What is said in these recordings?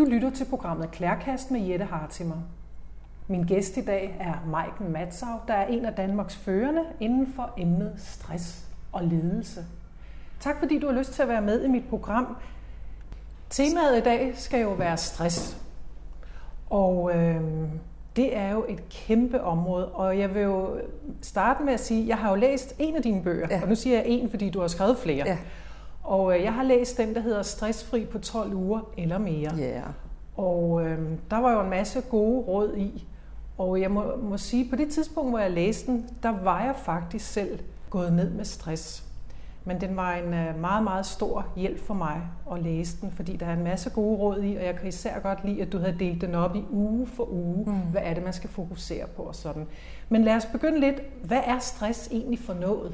Du lytter til programmet Klærkast med Jette Hartimer. Min gæst i dag er Maiken Matsau, der er en af Danmarks førende inden for emnet stress og ledelse. Tak fordi du har lyst til at være med i mit program. Temaet i dag skal jo være stress. Og øh, det er jo et kæmpe område, og jeg vil jo starte med at sige, at jeg har jo læst en af dine bøger, ja. og nu siger jeg en, fordi du har skrevet flere. Ja. Og øh, jeg har læst den, der hedder Stressfri på 12 uger eller mere. Yeah. Og øh, der var jo en masse gode råd i. Og jeg må, må sige, på det tidspunkt, hvor jeg læste den, der var jeg faktisk selv gået ned med stress. Men den var en øh, meget, meget stor hjælp for mig at læse den, fordi der er en masse gode råd i, og jeg kan især godt lide, at du havde delt den op i uge for uge. Mm. Hvad er det, man skal fokusere på og sådan. Men lad os begynde lidt. Hvad er stress egentlig for noget?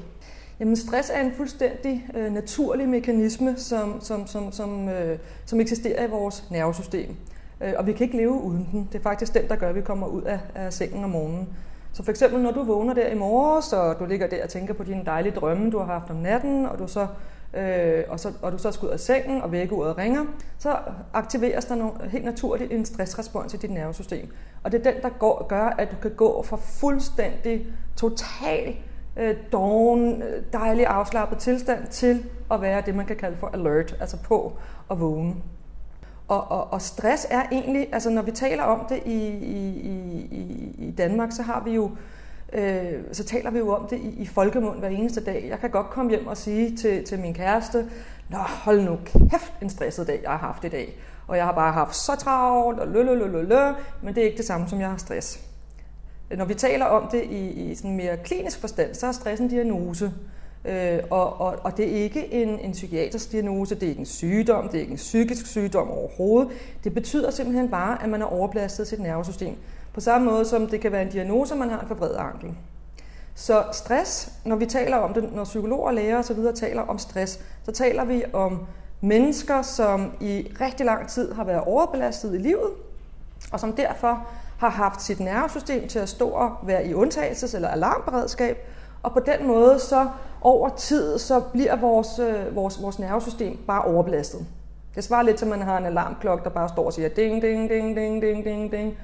Jamen stress er en fuldstændig øh, naturlig mekanisme, som, som, som, som, øh, som eksisterer i vores nervesystem. Øh, og vi kan ikke leve uden den. Det er faktisk den, der gør, at vi kommer ud af, af sengen om morgenen. Så for eksempel, når du vågner der i morges, og du ligger der og tænker på dine dejlige drømme, du har haft om natten, og du så øh, og, så, og du så skal ud af sengen, og vækkeuret ringer, så aktiveres der nogle, helt naturligt en stressrespons i dit nervesystem. Og det er den, der går, gør, at du kan gå fra fuldstændig, total øh, doven, øh, dejlig afslappet tilstand til at være det, man kan kalde for alert, altså på at vågne. Og, og, og stress er egentlig, altså når vi taler om det i, i, i, i Danmark, så har vi jo øh, så taler vi jo om det i, i folkemund hver eneste dag. Jeg kan godt komme hjem og sige til, til min kæreste, Nå, hold nu kæft en stresset dag, jeg har haft i dag. Og jeg har bare haft så travlt, og lø, lø, lø, lø, lø, men det er ikke det samme, som jeg har stress. Når vi taler om det i, i sådan mere klinisk forstand, så er stress en diagnose. Øh, og, og, og det er ikke en, en psykiatrisk diagnose, det er ikke en sygdom, det er ikke en psykisk sygdom overhovedet. Det betyder simpelthen bare, at man er overbelastet sit nervesystem. På samme måde som det kan være en diagnose, man har en forvredet ankel. Så stress, når vi taler om det, når psykologer, læger osv. taler om stress, så taler vi om mennesker, som i rigtig lang tid har været overbelastet i livet, og som derfor har haft sit nervesystem til at stå og være i undtagelses- eller alarmberedskab, og på den måde så over tid, så bliver vores, øh, vores, vores nervesystem bare overbelastet. Det svarer lidt til, at man har en alarmklokke, der bare står og siger ding, ding, ding, ding, ding, ding, ding.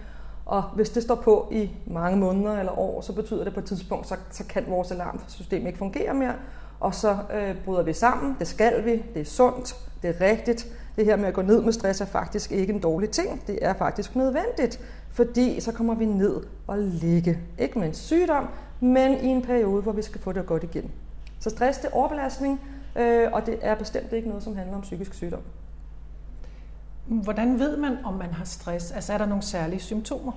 Og hvis det står på i mange måneder eller år, så betyder det på et tidspunkt, så, så kan vores alarmsystem ikke fungere mere, og så øh, bryder vi sammen. Det skal vi, det er sundt, det er rigtigt. Det her med at gå ned med stress er faktisk ikke en dårlig ting. Det er faktisk nødvendigt, fordi så kommer vi ned og ligge. Ikke med en sygdom, men i en periode, hvor vi skal få det godt igen. Så stress det er overbelastning, øh, og det er bestemt ikke noget, som handler om psykisk sygdom. Hvordan ved man, om man har stress? Altså er der nogle særlige symptomer?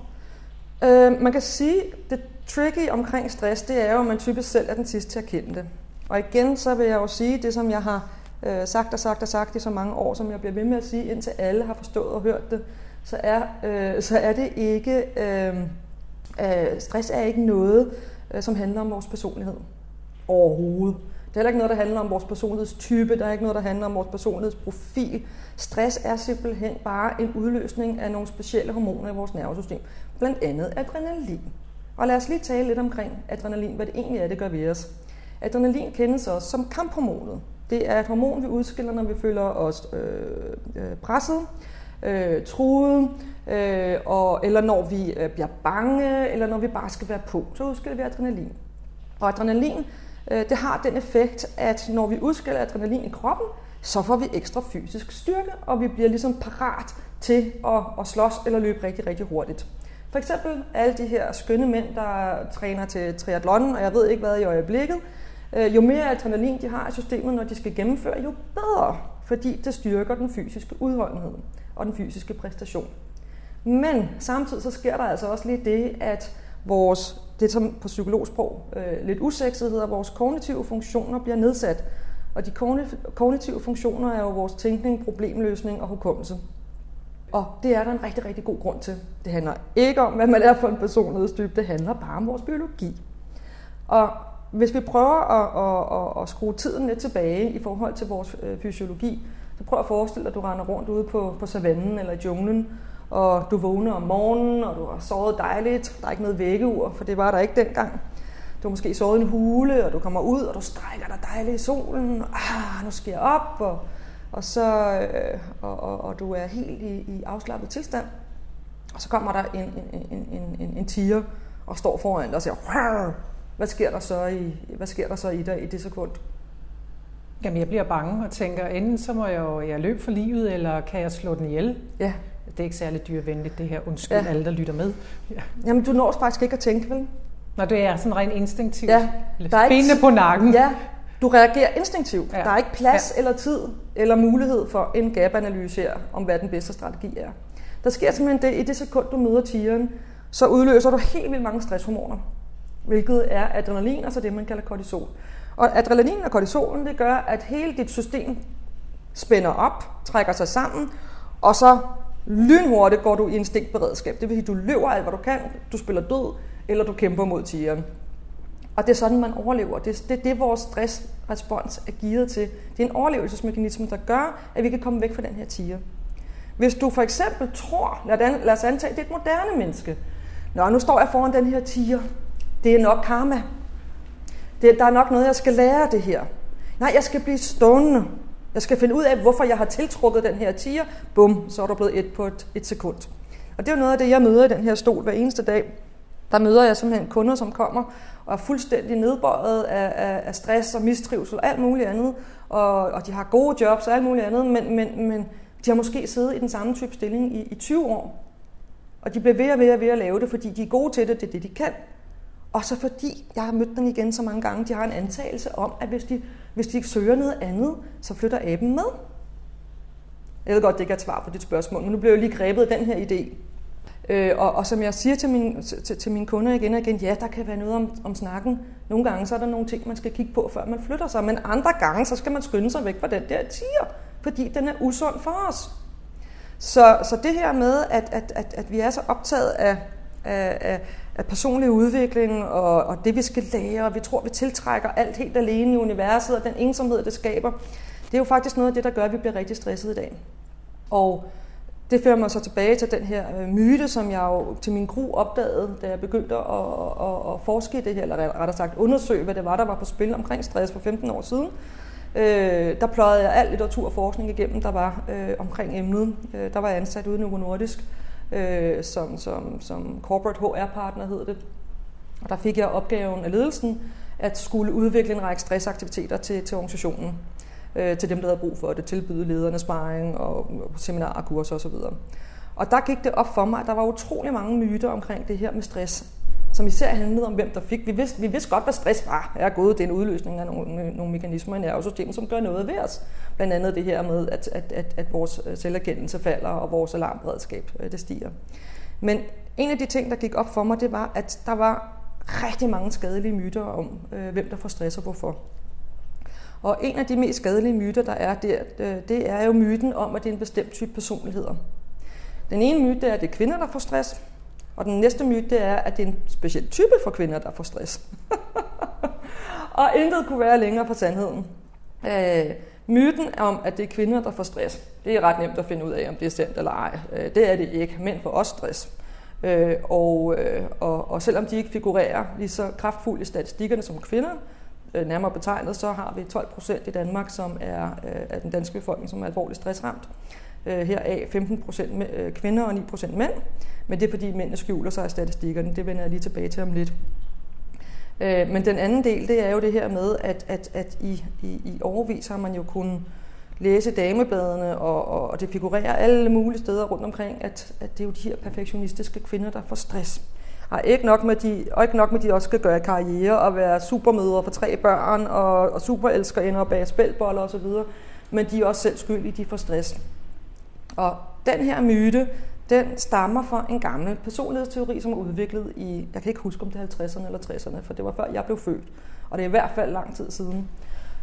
Øh, man kan sige, det tricky omkring stress, det er jo, at man typisk selv er den sidste til at kende det. Og igen, så vil jeg jo sige det, som jeg har øh, sagt og sagt og sagt i så mange år, som jeg bliver ved med at sige, indtil alle har forstået og hørt det, så er, øh, så er det ikke, øh, øh, stress er ikke noget, øh, som handler om vores personlighed overhovedet. Det er heller ikke noget, der handler om vores personlighedstype, der er ikke noget, der handler om vores personlighedsprofil. Stress er simpelthen bare en udløsning af nogle specielle hormoner i vores nervesystem, blandt andet adrenalin. Og lad os lige tale lidt omkring adrenalin, hvad det egentlig er, det gør ved os. Adrenalin kendes også som kamphormonet. Det er et hormon, vi udskiller, når vi føler os øh, øh, presset, øh, truet, øh, og, eller når vi øh, bliver bange, eller når vi bare skal være på. Så udskiller vi adrenalin. Og adrenalin øh, det har den effekt, at når vi udskiller adrenalin i kroppen, så får vi ekstra fysisk styrke, og vi bliver ligesom parat til at, at slås eller løbe rigtig, rigtig hurtigt. For eksempel alle de her skønne mænd, der træner til triathlon, og jeg ved ikke hvad i øjeblikket, øh, jo mere adrenalin de har i systemet, når de skal gennemføre, jo bedre, fordi det styrker den fysiske udholdenhed og den fysiske præstation. Men samtidig så sker der altså også lige det, at vores, det som på psykologsprog øh, lidt usekset hedder, vores kognitive funktioner bliver nedsat. Og de kognitive funktioner er jo vores tænkning, problemløsning og hukommelse. Og det er der en rigtig, rigtig god grund til. Det handler ikke om, hvad man er for en personlighedstype, det handler bare om vores biologi. Og hvis vi prøver at, at, at, at skrue tiden lidt tilbage i forhold til vores øh, fysiologi, så prøv at forestille dig, at du render rundt ude på, på savannen eller i junglen, og du vågner om morgenen, og du har sovet dejligt. Der er ikke noget vækkeur, for det var der ikke dengang. Du har måske sovet i en hule, og du kommer ud, og du strækker dig dejligt i solen. Ah, nu skal jeg op, og og, så, øh, og, og, og du er helt i, i afslappet tilstand. Og så kommer der en, en, en, en, en, en tiger og står foran dig og siger, hvad sker der så i, hvad sker der så i dig i det sekund? Jamen, jeg bliver bange og tænker, enten så må jeg jo jeg løbe for livet, eller kan jeg slå den ihjel? Ja. Det er ikke særlig dyrvenligt, det her. Undskyld ja. alle, der lytter med. Ja. Jamen, du når faktisk ikke at tænke, vel? Når det er sådan rent instinktivt. Ja. Der er Benene ikke... på nakken. Ja, du reagerer instinktivt. Ja. Der er ikke plads ja. eller tid eller mulighed for en gap-analyse her, om hvad den bedste strategi er. Der sker simpelthen det, i det sekund, du møder tigeren, så udløser du helt vildt mange stresshormoner, hvilket er adrenalin, altså det, man kalder kortisol. Og adrenalin og kortisolen, det gør, at hele dit system spænder op, trækker sig sammen, og så lynhurtigt går du i instinktberedskab. Det vil sige, du løber alt, hvad du kan, du spiller død, eller du kæmper mod tigeren. Og det er sådan, man overlever. Det er det, det vores stressrespons er gearet til. Det er en overlevelsesmekanisme, der gør, at vi kan komme væk fra den her tiger. Hvis du for eksempel tror, lad os antage, det er et moderne menneske. Nå, nu står jeg foran den her tiger. Det er nok karma. Det, der er nok noget, jeg skal lære af det her. Nej, jeg skal blive stående. Jeg skal finde ud af, hvorfor jeg har tiltrukket den her tiger. Bum, så er der blevet et på et, et sekund. Og det er jo noget af det, jeg møder i den her stol hver eneste dag. Der møder jeg simpelthen kunder, som kommer og er fuldstændig nedbøjet af, af, af stress og mistrivsel og alt muligt andet. Og, og de har gode jobs og alt muligt andet, men, men, men de har måske siddet i den samme type stilling i, i 20 år. Og de bliver ved og ved og ved at lave det, fordi de er gode til det, det er det, de kan. Og så fordi jeg har mødt dem igen så mange gange, de har en antagelse om, at hvis de, hvis de søger noget andet, så flytter aben med. Jeg ved godt, det ikke er et svar på dit spørgsmål, men nu bliver jeg lige grebet af den her idé. Øh, og, og som jeg siger til, min, til, til mine kunder igen og igen, ja, der kan være noget om, om snakken. Nogle gange så er der nogle ting, man skal kigge på, før man flytter sig, men andre gange så skal man skynde sig væk fra den der tiger, fordi den er usund for os. Så, så det her med, at, at, at, at vi er så optaget af, af, af, af personlig udvikling og, og det, vi skal lære, og vi tror, vi tiltrækker alt helt alene i universet, og den ensomhed, det skaber, det er jo faktisk noget af det, der gør, at vi bliver rigtig stresset i dag. Og det fører mig så tilbage til den her øh, myte, som jeg jo til min gru opdagede, da jeg begyndte at, at, at forske i det her, eller rettere sagt undersøge, hvad det var, der var på spil omkring stress for 15 år siden. Øh, der pløjede jeg al litteratur og forskning igennem, der var øh, omkring emnet. Øh, der var jeg ansat ude i Novo Nordisk øh, som, som, som corporate HR-partner, hed det. Og der fik jeg opgaven af ledelsen at skulle udvikle en række stressaktiviteter til, til organisationen øh, til dem, der havde brug for det, tilbyde lederne sparring og seminarer, kurser osv. Og der gik det op for mig, at der var utrolig mange myter omkring det her med stress, som især handlede om, hvem der fik. Vi vidste, vi vidste godt, hvad stress var. Er gået, det er en udløsning af nogle, nogle mekanismer i nervesystemet, som gør noget ved os. Blandt andet det her med, at, at, at, at vores øh, selverkendelse falder, og vores alarmberedskab øh, det stiger. Men en af de ting, der gik op for mig, det var, at der var rigtig mange skadelige myter om, øh, hvem der får stress og hvorfor. Og en af de mest skadelige myter, der er der, øh, det er jo myten om, at det er en bestemt type personligheder. Den ene myte er, at det er kvinder, der får stress. Og den næste myte det er, at det er en speciel type for kvinder, der får stress. og intet kunne være længere fra sandheden. Øh, myten om, at det er kvinder, der får stress, det er ret nemt at finde ud af, om det er sandt eller ej. Øh, det er det ikke. Mænd får også stress. Øh, og, øh, og, og selvom de ikke figurerer lige så kraftfuldt i statistikkerne som kvinder, øh, nærmere betegnet, så har vi 12 procent i Danmark, som er øh, af den danske befolkning, som er alvorligt stressramt. Øh, heraf 15 procent øh, kvinder og 9 procent mænd. Men det er fordi mændene skjuler sig i statistikkerne. Det vender jeg lige tilbage til om lidt. Øh, men den anden del, det er jo det her med, at, at, at i, i, i overvis har man jo kunnet læse damebladene, og, og det figurerer alle mulige steder rundt omkring, at, at det er jo de her perfektionistiske kvinder, der får stress. Og ikke nok med, de, og ikke nok med, at de også skal gøre karriere og være supermødre for tre børn, og, og superelskerinder og bage spældboller osv., men de er også selv skyldige, de får stress. Og den her myte, den stammer fra en gammel personlighedsteori, som er udviklet i, jeg kan ikke huske om det er 50'erne eller 60'erne, for det var før jeg blev født. Og det er i hvert fald lang tid siden.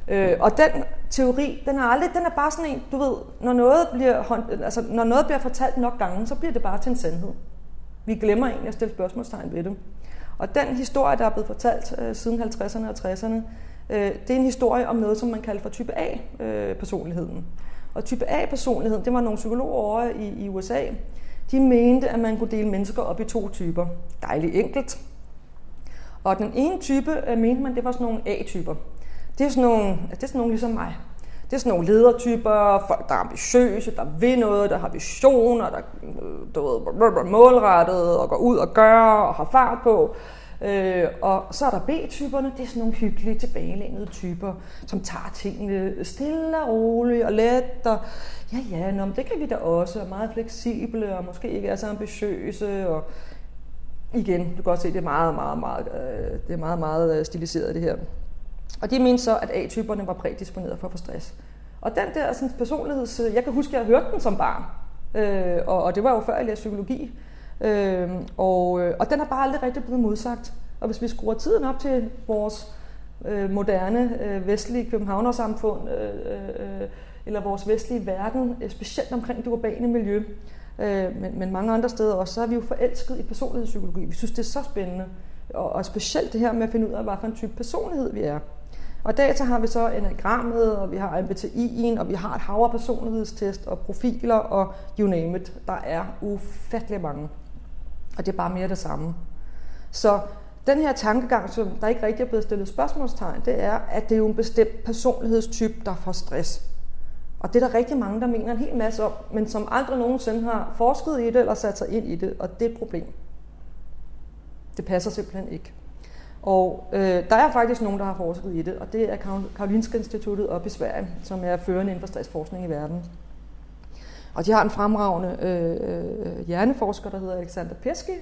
Øh, og den teori, den er aldrig, den er bare sådan en, du ved, når noget bliver, altså, når noget bliver fortalt nok gange, så bliver det bare til en sandhed. Vi glemmer egentlig at stille spørgsmålstegn ved det. Og den historie, der er blevet fortalt øh, siden 50'erne og 60'erne, øh, det er en historie om noget, som man kalder for type A-personligheden. Øh, og type A-personligheden, det var nogle psykologer over i, i USA, de mente, at man kunne dele mennesker op i to typer. Dejligt enkelt. Og den ene type øh, mente man, det var sådan nogle A-typer. Det er sådan nogle, det er sådan nogle ligesom mig. Det Det er sådan nogle ledertyper, folk, der er ambitiøse, der vil noget, der har visioner, der øh, du ved, målrettet og går ud og gør og har fart på. Øh, og så er der B-typerne, det er sådan nogle hyggelige, tilbagelænede typer, som tager tingene stille og roligt og let, og ja, ja, nå, det kan vi da også, og meget fleksible, og måske ikke er så ambitiøse, og igen, du kan godt se, det er meget, meget, meget, øh, det er meget, meget øh, stiliseret det her. Og de mente så, at A-typerne var prædisponeret for at få stress. Og den der sådan, personligheds... Jeg kan huske, at jeg hørte den som barn. Øh, og, og det var jo før, jeg læste psykologi. Øh, og, øh, og den er bare aldrig rigtig blevet modsagt. Og hvis vi skruer tiden op til vores øh, moderne øh, vestlige københavnersamfund, øh, øh, øh, eller vores vestlige verden, øh, specielt omkring det urbane miljø, øh, men, men mange andre steder også, så er vi jo forelsket i personlighedspsykologi. Vi synes, det er så spændende. Og, og specielt det her med at finde ud af, hvad for en type personlighed vi er. Og data har vi så enagrammet, og vi har MBTI'en, og vi har et hav af personlighedstest og profiler, og you name it. Der er ufattelig mange. Og det er bare mere det samme. Så den her tankegang, som der ikke rigtig er blevet stillet spørgsmålstegn, det er, at det er jo en bestemt personlighedstype, der får stress. Og det er der rigtig mange, der mener en hel masse om, men som aldrig nogensinde har forsket i det eller sat sig ind i det, og det er et problem. Det passer simpelthen ikke. Og øh, der er faktisk nogen, der har forsket i det, og det er Karolinska Instituttet op i Sverige, som er førende inden for stressforskning i verden. Og de har en fremragende øh, øh, hjerneforsker, der hedder Alexander Pesky,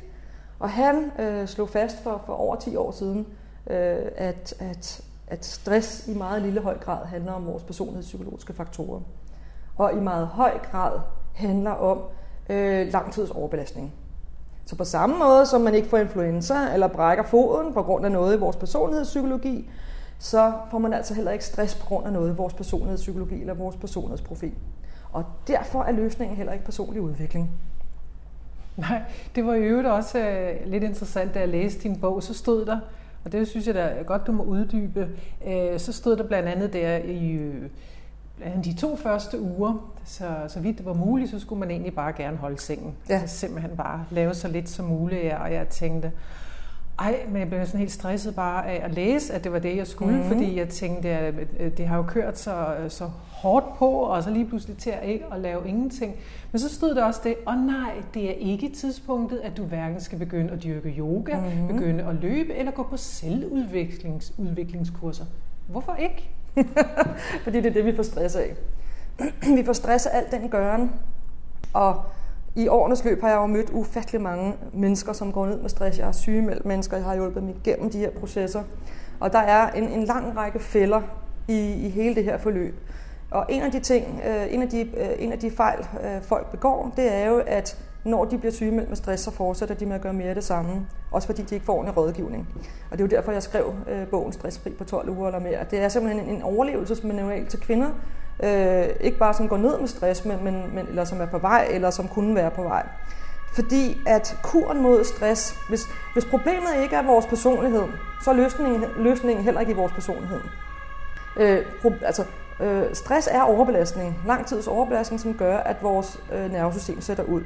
og han øh, slog fast for, for over 10 år siden, øh, at, at, at stress i meget lille høj grad handler om vores personlighedspsykologiske faktorer. Og i meget høj grad handler om øh, langtidsoverbelastning. Så på samme måde som man ikke får influenza eller brækker foden på grund af noget i vores personlighedspsykologi, så får man altså heller ikke stress på grund af noget i vores personlighedspsykologi eller vores personlighedsprofil. Og derfor er løsningen heller ikke personlig udvikling. Nej, det var i øvrigt også uh, lidt interessant, da jeg læste din bog, så stod der, og det synes jeg da godt, du må uddybe, uh, så stod der blandt andet der i uh, de to første uger, så, så vidt det var muligt, så skulle man egentlig bare gerne holde sengen. Ja. Altså simpelthen bare lave så lidt som muligt, og jeg tænkte, ej, men jeg blev sådan helt stresset bare af at læse, at det var det, jeg skulle, mm-hmm. fordi jeg tænkte, at det har jo kørt så, så hårdt på, og så lige pludselig til at ikke at lave ingenting. Men så stod der også det, og oh, nej, det er ikke tidspunktet, at du hverken skal begynde at dyrke yoga, mm-hmm. begynde at løbe, eller gå på selvudviklingskurser. Hvorfor ikke? fordi det er det, vi får stress af. vi får stress af alt den gøren, og i årenes løb har jeg jo mødt ufattelig mange mennesker, som går ned med stress. Jeg har sygemeldt mennesker, jeg har hjulpet dem igennem de her processer. Og der er en, en lang række fælder i, i hele det her forløb. Og en af de ting, øh, en, af de, øh, en af de fejl, øh, folk begår, det er jo, at når de bliver sygemeldt med stress, så fortsætter de med at gøre mere af det samme. Også fordi de ikke får ordentlig rådgivning. Og det er jo derfor, jeg skrev øh, bogen Stressfri på 12 uger eller mere. Det er simpelthen en, en overlevelsesmanual til kvinder. Øh, ikke bare som går ned med stress, men, men, men, eller som er på vej, eller som kunne være på vej. Fordi at kuren mod stress, hvis, hvis problemet ikke er vores personlighed, så er løsningen, løsningen heller ikke i vores personlighed. Øh, pro, altså, øh, stress er overbelastning, langtids overbelastning, som gør, at vores øh, nervesystem sætter ud.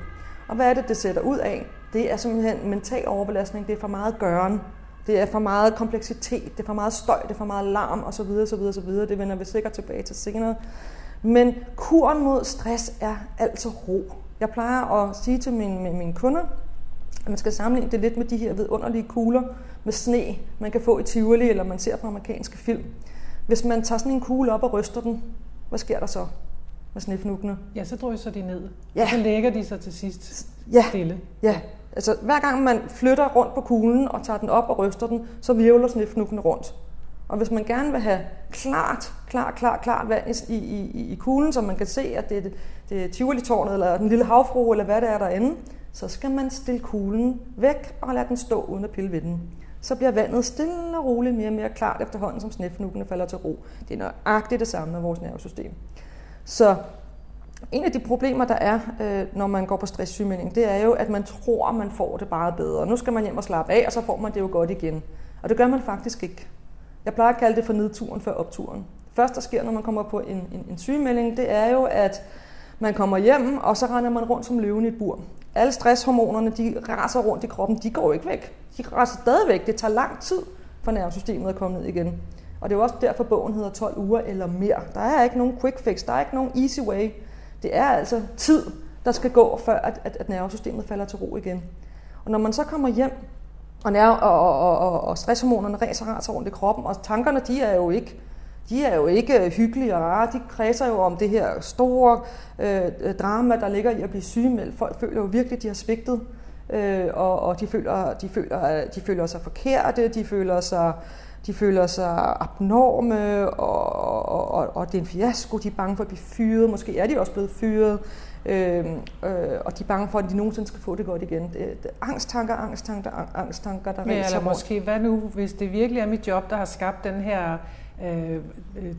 Og hvad er det, det sætter ud af? Det er simpelthen mental overbelastning, det er for meget gøren, det er for meget kompleksitet, det er for meget støj, det er for meget larm osv. osv., osv. Det vender vi sikkert tilbage til senere. Men kuren mod stress er altså ro. Jeg plejer at sige til mine, mine kunder, at man skal sammenligne det lidt med de her vidunderlige kugler med sne, man kan få i Tivoli, eller man ser på amerikanske film. Hvis man tager sådan en kugle op og ryster den, hvad sker der så med snefnukkene? Ja, så drysser de ned. Ja. Og så lægger de sig til sidst ja. stille. Ja, altså hver gang man flytter rundt på kuglen og tager den op og ryster den, så virvler snefnukken rundt. Og hvis man gerne vil have klart, klart, klart, klart vand i, i, i kuglen, så man kan se, at det er, det er Tivoli-tårnet, eller den lille havfru, eller hvad det er derinde, så skal man stille kuglen væk og lade den stå uden at pille ved den så bliver vandet stille og roligt mere og mere klart efterhånden, som snefnukkene falder til ro. Det er nøjagtigt det samme med vores nervesystem. Så en af de problemer, der er, øh, når man går på stresssygemelding, det er jo, at man tror, man får det bare bedre. Nu skal man hjem og slappe af, og så får man det jo godt igen. Og det gør man faktisk ikke. Jeg plejer at kalde det for nedturen før opturen. Først, der sker, når man kommer på en, en, en sygemelding, det er jo, at man kommer hjem, og så render man rundt som løven i et bur. Alle stresshormonerne, de raser rundt i kroppen, de går ikke væk. De raser stadigvæk. Det tager lang tid for nervesystemet at komme ned igen. Og det er jo også derfor, bogen hedder 12 uger eller mere. Der er ikke nogen quick fix, der er ikke nogen easy way. Det er altså tid, der skal gå, før at, at, at nervesystemet falder til ro igen. Og når man så kommer hjem, og, nerve, og, og, og, og stresshormonerne ræser raser rundt i kroppen, og tankerne, de er jo ikke de er jo ikke hyggelige og rare. De kredser jo om det her store øh, drama, der ligger i at blive sygemeldt. Folk føler jo virkelig, at de har svigtet, øh, og, og de, føler, de, føler, de føler sig forkerte, de føler sig, de føler sig abnorme, og, og, og, og det er en fiasko. De er bange for at blive fyret. Måske er de også blevet fyret. Øh, øh, og de er bange for, at de nogensinde skal få det godt igen. Det, det, angsttanker, angsttanker, angsttanker, der ja, eller måske, hvad nu, hvis det virkelig er mit job, der har skabt den her øh, øh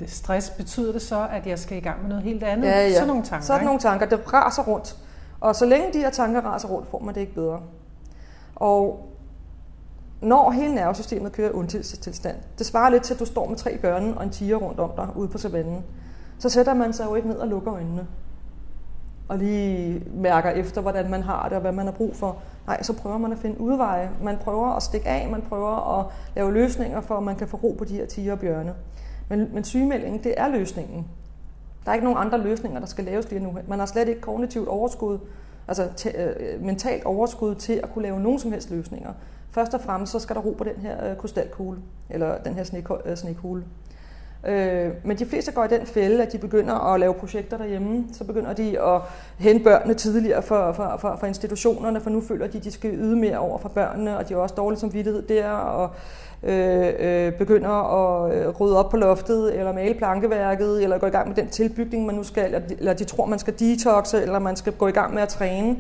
stress, betyder det så, at jeg skal i gang med noget helt andet? Ja, ja. Sådan nogle tanker, Sådan nogle tanker, det raser rundt. Og så længe de her tanker raser rundt, får man det ikke bedre. Og når hele nervesystemet kører i undtagelsestilstand, det svarer lidt til, at du står med tre bjørne og en tiger rundt om dig ude på savannen, så sætter man sig jo ikke ned og lukker øjnene og lige mærker efter, hvordan man har det og hvad man har brug for. Nej, så prøver man at finde udveje. Man prøver at stikke af, man prøver at lave løsninger for, at man kan få ro på de her tiger og bjørne. Men, men sygemeldingen, det er løsningen. Der er ikke nogen andre løsninger, der skal laves lige nu. Man har slet ikke kognitivt overskud, altså t- øh, mentalt overskud til at kunne lave nogen som helst løsninger. Først og fremmest så skal der ro på den her øh, krystalkugle, eller den her snekugle. Øh, snekugle. Øh, men de fleste går i den fælde, at de begynder at lave projekter derhjemme. Så begynder de at hente børnene tidligere for, for, for, for institutionerne, for nu føler de, at de skal yde mere over for børnene, og de har også dårlig samvittighed der, og øh, øh, begynder at øh, rydde op på loftet, eller male plankeværket, eller gå i gang med den tilbygning, man nu skal, eller, eller de tror, man skal detoxe, eller man skal gå i gang med at træne.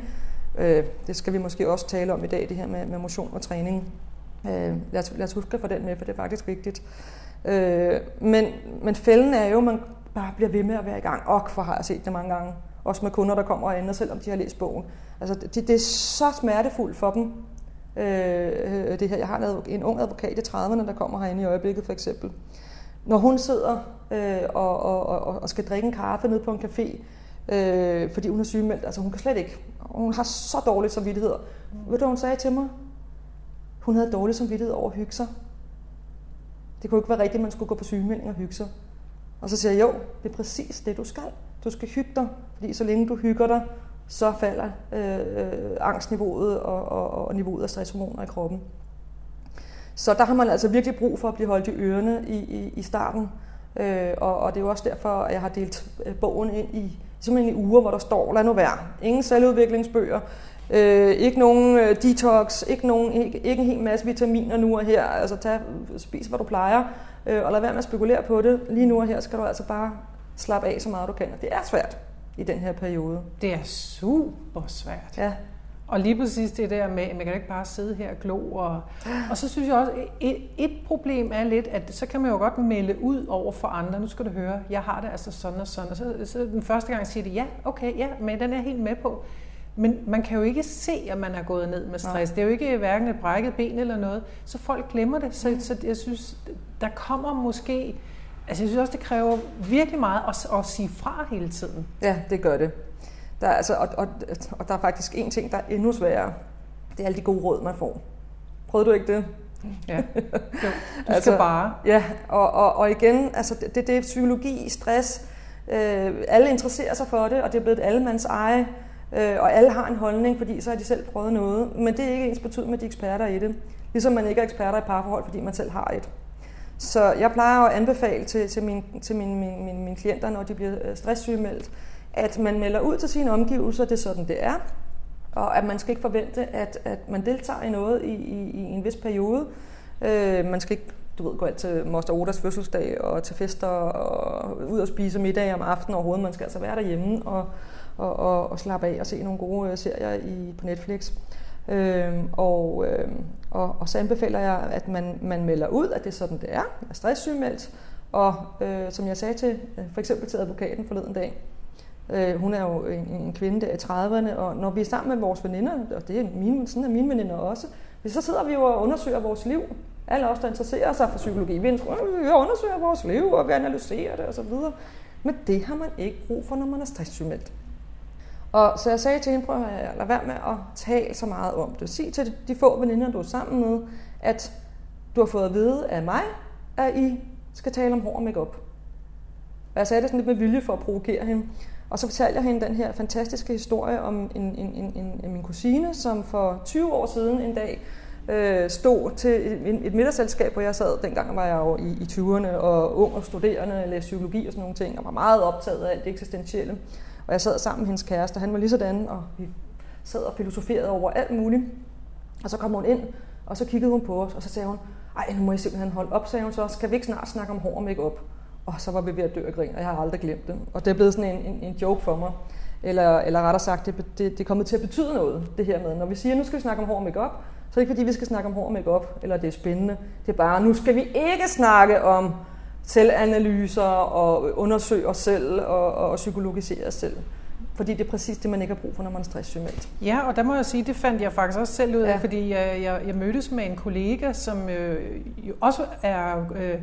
Øh, det skal vi måske også tale om i dag, det her med, med motion og træning. Øh, lad, os, lad os huske at få den med, for det er faktisk vigtigt. Øh, men, men fælden er jo, at man bare bliver ved med at være i gang. Og for har jeg set det mange gange. Også med kunder, der kommer og ender, selvom de har læst bogen. Altså, det, det er så smertefuldt for dem. Øh, det her. Jeg har en ung advokat i 30'erne, der kommer herinde i øjeblikket for eksempel. Når hun sidder øh, og, og, og, og skal drikke en kaffe nede på en café, øh, fordi hun er sygemeldt, altså hun kan slet ikke. Hun har så dårligt samvittighed. Mm. Ved du, hvad hun sagde til mig? Hun havde dårlig samvittighed over at hygge sig. Det kunne ikke være rigtigt, at man skulle gå på sygemelding og hygge sig. Og så siger jeg, jo, det er præcis det, du skal. Du skal hygge dig, fordi så længe du hygger dig, så falder øh, øh angstniveauet og, og, og niveauet af stresshormoner i kroppen. Så der har man altså virkelig brug for at blive holdt i ørerne i, i, i starten. Øh, og, og det er jo også derfor, at jeg har delt øh, bogen ind i, simpelthen i uger, hvor der står, lad nu være. Ingen selvudviklingsbøger, Øh, ikke nogen øh, detox, ikke, nogen, ikke, ikke en hel masse vitaminer nu og her. Altså tag, spis, hvad du plejer, øh, og lad være med at spekulere på det. Lige nu og her skal du altså bare slappe af så meget du kan. Og det er svært i den her periode. Det er super svært. Ja. Og lige præcis det der med, at man kan ikke bare sidde her og glo. Og, og så synes jeg også, et, et problem er lidt, at så kan man jo godt melde ud over for andre. Nu skal du høre, jeg har det altså sådan og sådan. Og så, så den første gang siger de, ja, okay, ja, men den er jeg helt med på. Men man kan jo ikke se, at man er gået ned med stress. Nej. Det er jo ikke hverken et brækket ben eller noget. Så folk glemmer det. Så, mm. så jeg synes, der kommer måske... Altså jeg synes også, det kræver virkelig meget at, at sige fra hele tiden. Ja, det gør det. Der er altså, og, og, og der er faktisk en ting, der er endnu sværere. Det er alle de gode råd, man får. Prøvede du ikke det? Ja, jo. du skal altså, bare. Ja, og, og, og igen, altså det, det er psykologi, stress. Øh, alle interesserer sig for det, og det er blevet et allemands eje. Øh, og alle har en holdning, fordi så har de selv prøvet noget. Men det er ikke ens betydning med, de eksperter i det. Ligesom man ikke er eksperter i parforhold, fordi man selv har et. Så jeg plejer at anbefale til, til, min, til mine, mine, mine, mine klienter, når de bliver øh, stresssygemeldt, at man melder ud til sine omgivelser, det er sådan, det er. Og at man skal ikke forvente, at, at man deltager i noget i, i, i en vis periode. Øh, man skal ikke du ved, gå alt til Moster Odas fødselsdag og til fester og ud og spise middag om aftenen overhovedet. Man skal altså være derhjemme og, og, og, og slappe af og se nogle gode øh, serier i, på Netflix. Øhm, og, øh, og, og så anbefaler jeg, at man, man melder ud, at det er sådan, det er, er stresssygemeldt. Og øh, som jeg sagde til, øh, for eksempel til advokaten forleden dag, øh, hun er jo en, en kvinde der i 30'erne, og når vi er sammen med vores veninder, og det er mine, sådan er mine veninder også, så sidder vi jo og undersøger vores liv. Alle os, der interesserer sig for psykologi, vi øh, undersøger vores liv, og vi analyserer det osv. Men det har man ikke brug for, når man er stresssygemeldt. Og så jeg sagde til hende, prøv at lade være med at tale så meget om det. Sig til de få veninder, du er sammen med, at du har fået at vide af mig, at I skal tale om hår og makeup. Og jeg sagde det sådan lidt med vilje for at provokere hende. Og så fortalte jeg hende den her fantastiske historie om en, en, en, en, en min kusine, som for 20 år siden en dag øh, stod til et, et middagsselskab, hvor jeg sad, dengang var jeg jo i, i 20'erne, og ung og studerende, læste psykologi og sådan nogle ting, og var meget optaget af alt det eksistentielle. Og jeg sad sammen med hendes kæreste, han var lige sådan, og vi sad og filosoferede over alt muligt. Og så kom hun ind, og så kiggede hun på os, og så sagde hun, ej, nu må jeg simpelthen holde op, sagde hun så, skal vi ikke snart snakke om hår og make-up? Og så var vi ved at dø af grin, og jeg har aldrig glemt det. Og det er blevet sådan en, en, en joke for mig. Eller, eller rettere sagt, det, det, det er kommet til at betyde noget, det her med. Når vi siger, nu skal vi snakke om hår og make-up, så er det ikke fordi, vi skal snakke om hår og make-up, eller det er spændende. Det er bare, nu skal vi ikke snakke om selvanalyser og undersøge os selv og, og psykologisere os selv. Fordi det er præcis det, man ikke har brug for, når man er stresssygemeldt. Ja, og der må jeg sige, det fandt jeg faktisk også selv ud af, ja. fordi jeg, jeg, jeg mødtes med en kollega, som øh, jo også er... Øh,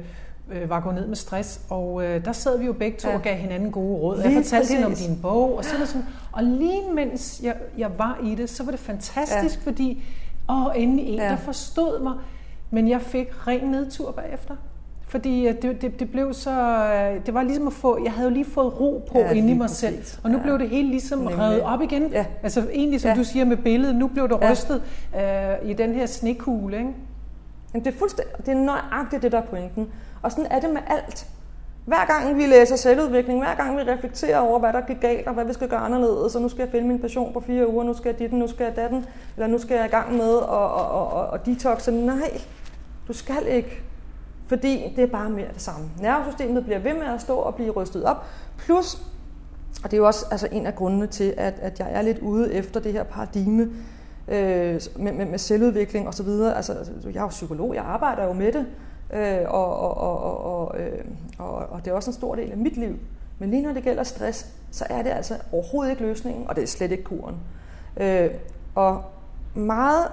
øh, var gået ned med stress, og øh, der sad vi jo begge to ja. og gav hinanden gode råd. Lige jeg fortalte hende om din bog, og, sådan, sådan, og lige mens jeg, jeg var i det, så var det fantastisk, ja. fordi åh, endelig en, ja. der forstod mig, men jeg fik ren nedtur bagefter. Fordi øh, det, det, det blev så, øh, det var ligesom at få, jeg havde jo lige fået ro på ja, inde i mig præcis. selv, og nu ja. blev det hele ligesom Nemlig. revet op igen. Ja. Altså egentlig, som ja. du siger med billedet, nu blev det ja. rystet øh, i den her snekugle, ikke? Men det er fuldstændig, det er nøjagtigt det, der er pointen. Og sådan er det med alt. Hver gang vi læser selvudvikling, hver gang vi reflekterer over, hvad der gik galt, og hvad vi skal gøre anderledes, så nu skal jeg finde min passion på fire uger, nu skal jeg ditten, nu skal jeg datten, eller nu skal jeg i gang med at, at, at, at, at detoxe. Nej, du skal ikke. Fordi det er bare mere det samme. Nervesystemet bliver ved med at stå og blive rystet op. Plus, og det er jo også altså, en af grundene til, at, at jeg er lidt ude efter det her paradigme øh, med, med, med selvudvikling osv. Altså, altså, jeg er jo psykolog, jeg arbejder jo med det. Øh, og, og, og, og, øh, og, og det er også en stor del af mit liv. Men lige når det gælder stress, så er det altså overhovedet ikke løsningen, og det er slet ikke kuren. Øh, og meget,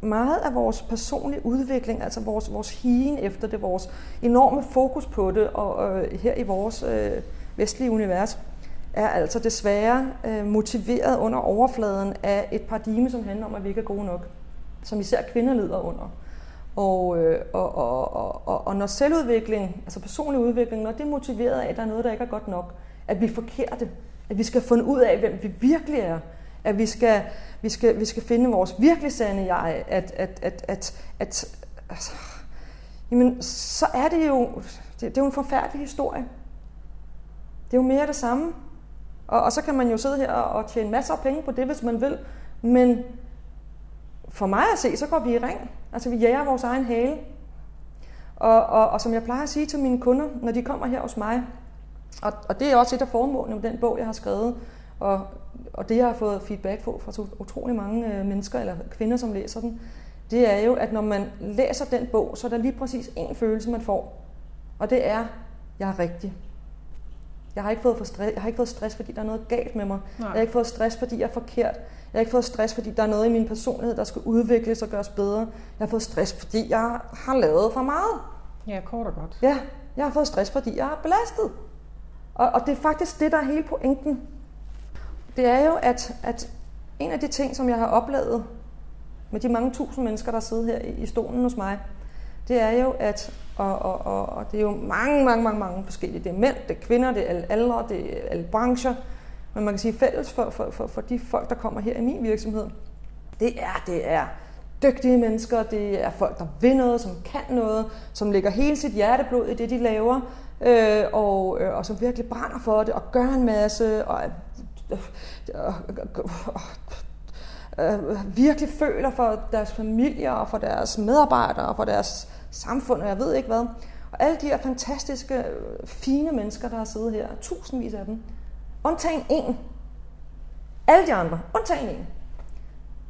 meget af vores personlige udvikling, altså vores, vores higen efter det, vores enorme fokus på det, og øh, her i vores øh, vestlige univers, er altså desværre øh, motiveret under overfladen af et paradigme, som handler om, at vi ikke er gode nok. Som især kvinder lider under. Og, øh, og, og, og, og når selvudvikling, altså personlig udvikling, når det er motiveret af, at der er noget, der ikke er godt nok, at vi er forkerte, at vi skal finde ud af, hvem vi virkelig er, at vi skal, vi skal, vi skal finde vores virkelig sande jeg, at, at, at, at, at altså, jamen, så er det jo, det, det er jo en forfærdelig historie. Det er jo mere det samme. Og, og så kan man jo sidde her og, og tjene masser af penge på det, hvis man vil, men for mig at se, så går vi i ring. Altså vi jager vores egen hale. Og, og, og som jeg plejer at sige til mine kunder, når de kommer her hos mig, og, og det er også et af formålene med den bog, jeg har skrevet, og, og det, jeg har fået feedback på fra så utrolig mange øh, mennesker eller kvinder, som læser den, det er jo, at når man læser den bog, så er der lige præcis en følelse, man får. Og det er, jeg er rigtig. Jeg har ikke fået, for stress, jeg har ikke fået stress, fordi der er noget galt med mig. Nej. Jeg har ikke fået stress, fordi jeg er forkert. Jeg har ikke fået stress, fordi der er noget i min personlighed, der skal udvikles og gøres bedre. Jeg har fået stress, fordi jeg har lavet for meget. Ja, kort og godt. Ja, jeg har fået stress, fordi jeg er belastet. Og, og det er faktisk det, der er hele pointen. Det er jo, at, at en af de ting, som jeg har oplevet med de mange tusind mennesker, der sidder her i stolen hos mig, det er jo, at og, og, og, og det er jo mange, mange, mange, mange forskellige. Det er mænd, det er kvinder, det er alle aldre, det er alle brancher. Men man kan sige fælles for, for, for, for de folk, der kommer her i min virksomhed, det er, det er dygtige mennesker, det er folk, der vil noget, som kan noget, som lægger hele sit hjerteblod i det, de laver, øh, og, øh, og som virkelig brænder for det, og gør en masse, og øh, øh, øh, virkelig føler for deres familier, og for deres medarbejdere, og for deres samfund, og jeg ved ikke hvad. Og alle de her fantastiske, øh, fine mennesker, der har siddet her, tusindvis af dem, undtagen en. Alle de andre, undtagen en,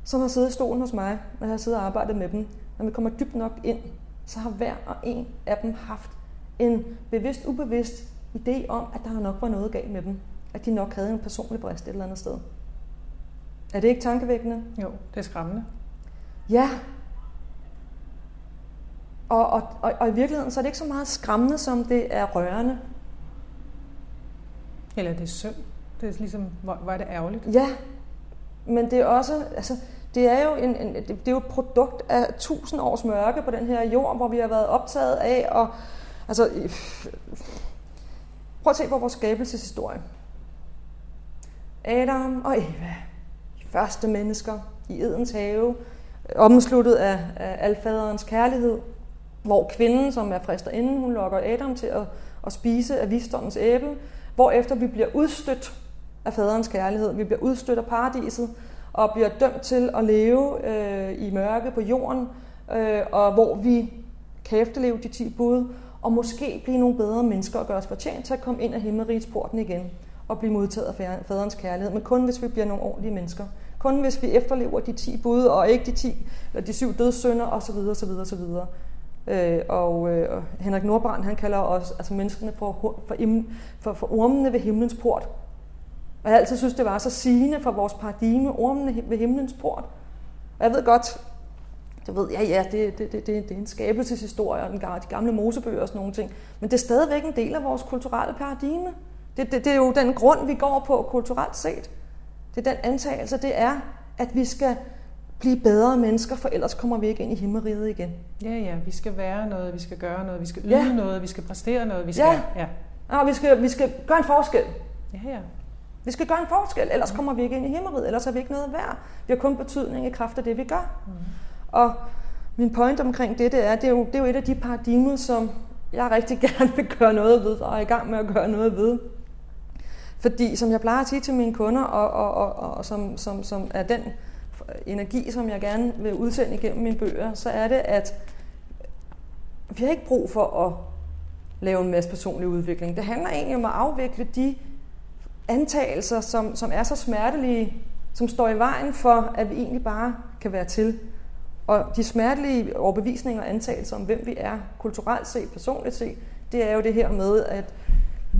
som har siddet i stolen hos mig, når jeg har siddet og arbejdet med dem. Når vi kommer dybt nok ind, så har hver og en af dem haft en bevidst, ubevidst idé om, at der nok var noget galt med dem. At de nok havde en personlig brist et eller andet sted. Er det ikke tankevækkende? Jo, det er skræmmende. Ja, og, og, og, og i virkeligheden så er det ikke så meget skræmmende, som det er rørende. Eller det er synd. Det er ligesom, hvor, hvor er det ærgerligt. Ja, men det er også, altså, det er jo en, en, det er jo et produkt af tusind års mørke på den her jord, hvor vi har været optaget af og Altså, prøv at se på vores skabelseshistorie. Adam og Eva, de første mennesker i Edens have, omsluttet af, af alfaderens kærlighed, hvor kvinden, som er frister inden, hun lokker Adam til at, at spise af visdommens æble, hvorefter vi bliver udstødt af faderens kærlighed, vi bliver udstødt af paradiset, og bliver dømt til at leve øh, i mørke på jorden, øh, og hvor vi kan efterleve de 10 bud, og måske blive nogle bedre mennesker og gøre os fortjent til at komme ind af himmelrigsporten igen og blive modtaget af faderens kærlighed, men kun hvis vi bliver nogle ordentlige mennesker. Kun hvis vi efterlever de 10 bud, og ikke de 10, eller de syv dødssynder, osv. osv. osv. Øh, og øh, Henrik Nordbrand, han kalder os altså menneskene for, for, for, for ormene ved himlens port. Og jeg har altid synes, det var så sigende for vores paradigme, ormene ved himlens port. Og jeg ved godt, det ved jeg, ja, det, det, det, det, det er en skabelseshistorie, og de gamle mosebøger og sådan nogle ting. Men det er stadigvæk en del af vores kulturelle paradigme. Det, det, det er jo den grund, vi går på kulturelt set. Det er den antagelse, det er, at vi skal blive bedre mennesker, for ellers kommer vi ikke ind i himmeriget igen. Ja, ja, vi skal være noget, vi skal gøre noget, vi skal yde ja. noget, vi skal præstere noget, vi skal... Ja, ja. ja vi, skal, vi skal gøre en forskel. Ja, ja. Vi skal gøre en forskel, ellers kommer vi ikke ind i himmeriget, ellers er vi ikke noget værd. Vi har kun betydning i kraft af det, vi gør. Mm. Og min point omkring det, det er, det er, jo, det er jo et af de paradigmer, som jeg rigtig gerne vil gøre noget ved, og er i gang med at gøre noget ved. Fordi som jeg plejer at sige til mine kunder, og, og, og, og som, som, som er den energi, som jeg gerne vil udsende igennem mine bøger, så er det, at vi har ikke brug for at lave en masse personlig udvikling. Det handler egentlig om at afvikle de antagelser, som, som er så smertelige, som står i vejen for, at vi egentlig bare kan være til. Og de smertelige overbevisninger og antagelser om, hvem vi er, kulturelt set, personligt set, det er jo det her med, at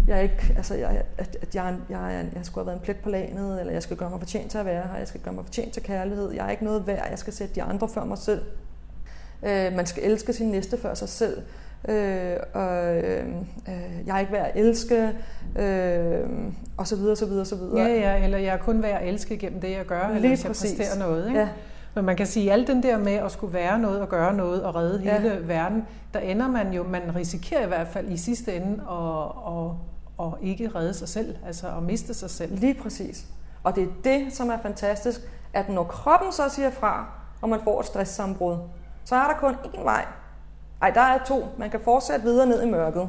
jeg ikke, altså jeg, at, at jeg, jeg, jeg, jeg skulle have været en plet på lanet, eller jeg skal gøre mig fortjent til at være her, jeg skal gøre mig fortjent til kærlighed, jeg er ikke noget værd, jeg skal sætte de andre før mig selv. Øh, man skal elske sin næste før sig selv. Øh, og øh, jeg er ikke værd at elske, øh, og så videre, så videre, så videre. Ja, ja, eller jeg er kun værd at elske gennem det, jeg gør, Lige eller hvis jeg præsterer noget. Ikke? Ja. Men man kan sige, at alt den der med at skulle være noget og gøre noget og redde ja. hele verden, der ender man jo, man risikerer i hvert fald i sidste ende at, at, at ikke redde sig selv, altså at miste sig selv. Lige præcis. Og det er det, som er fantastisk, at når kroppen så siger fra, og man får et stresssambrud, så er der kun én vej. Ej, der er to. Man kan fortsætte videre ned i mørket.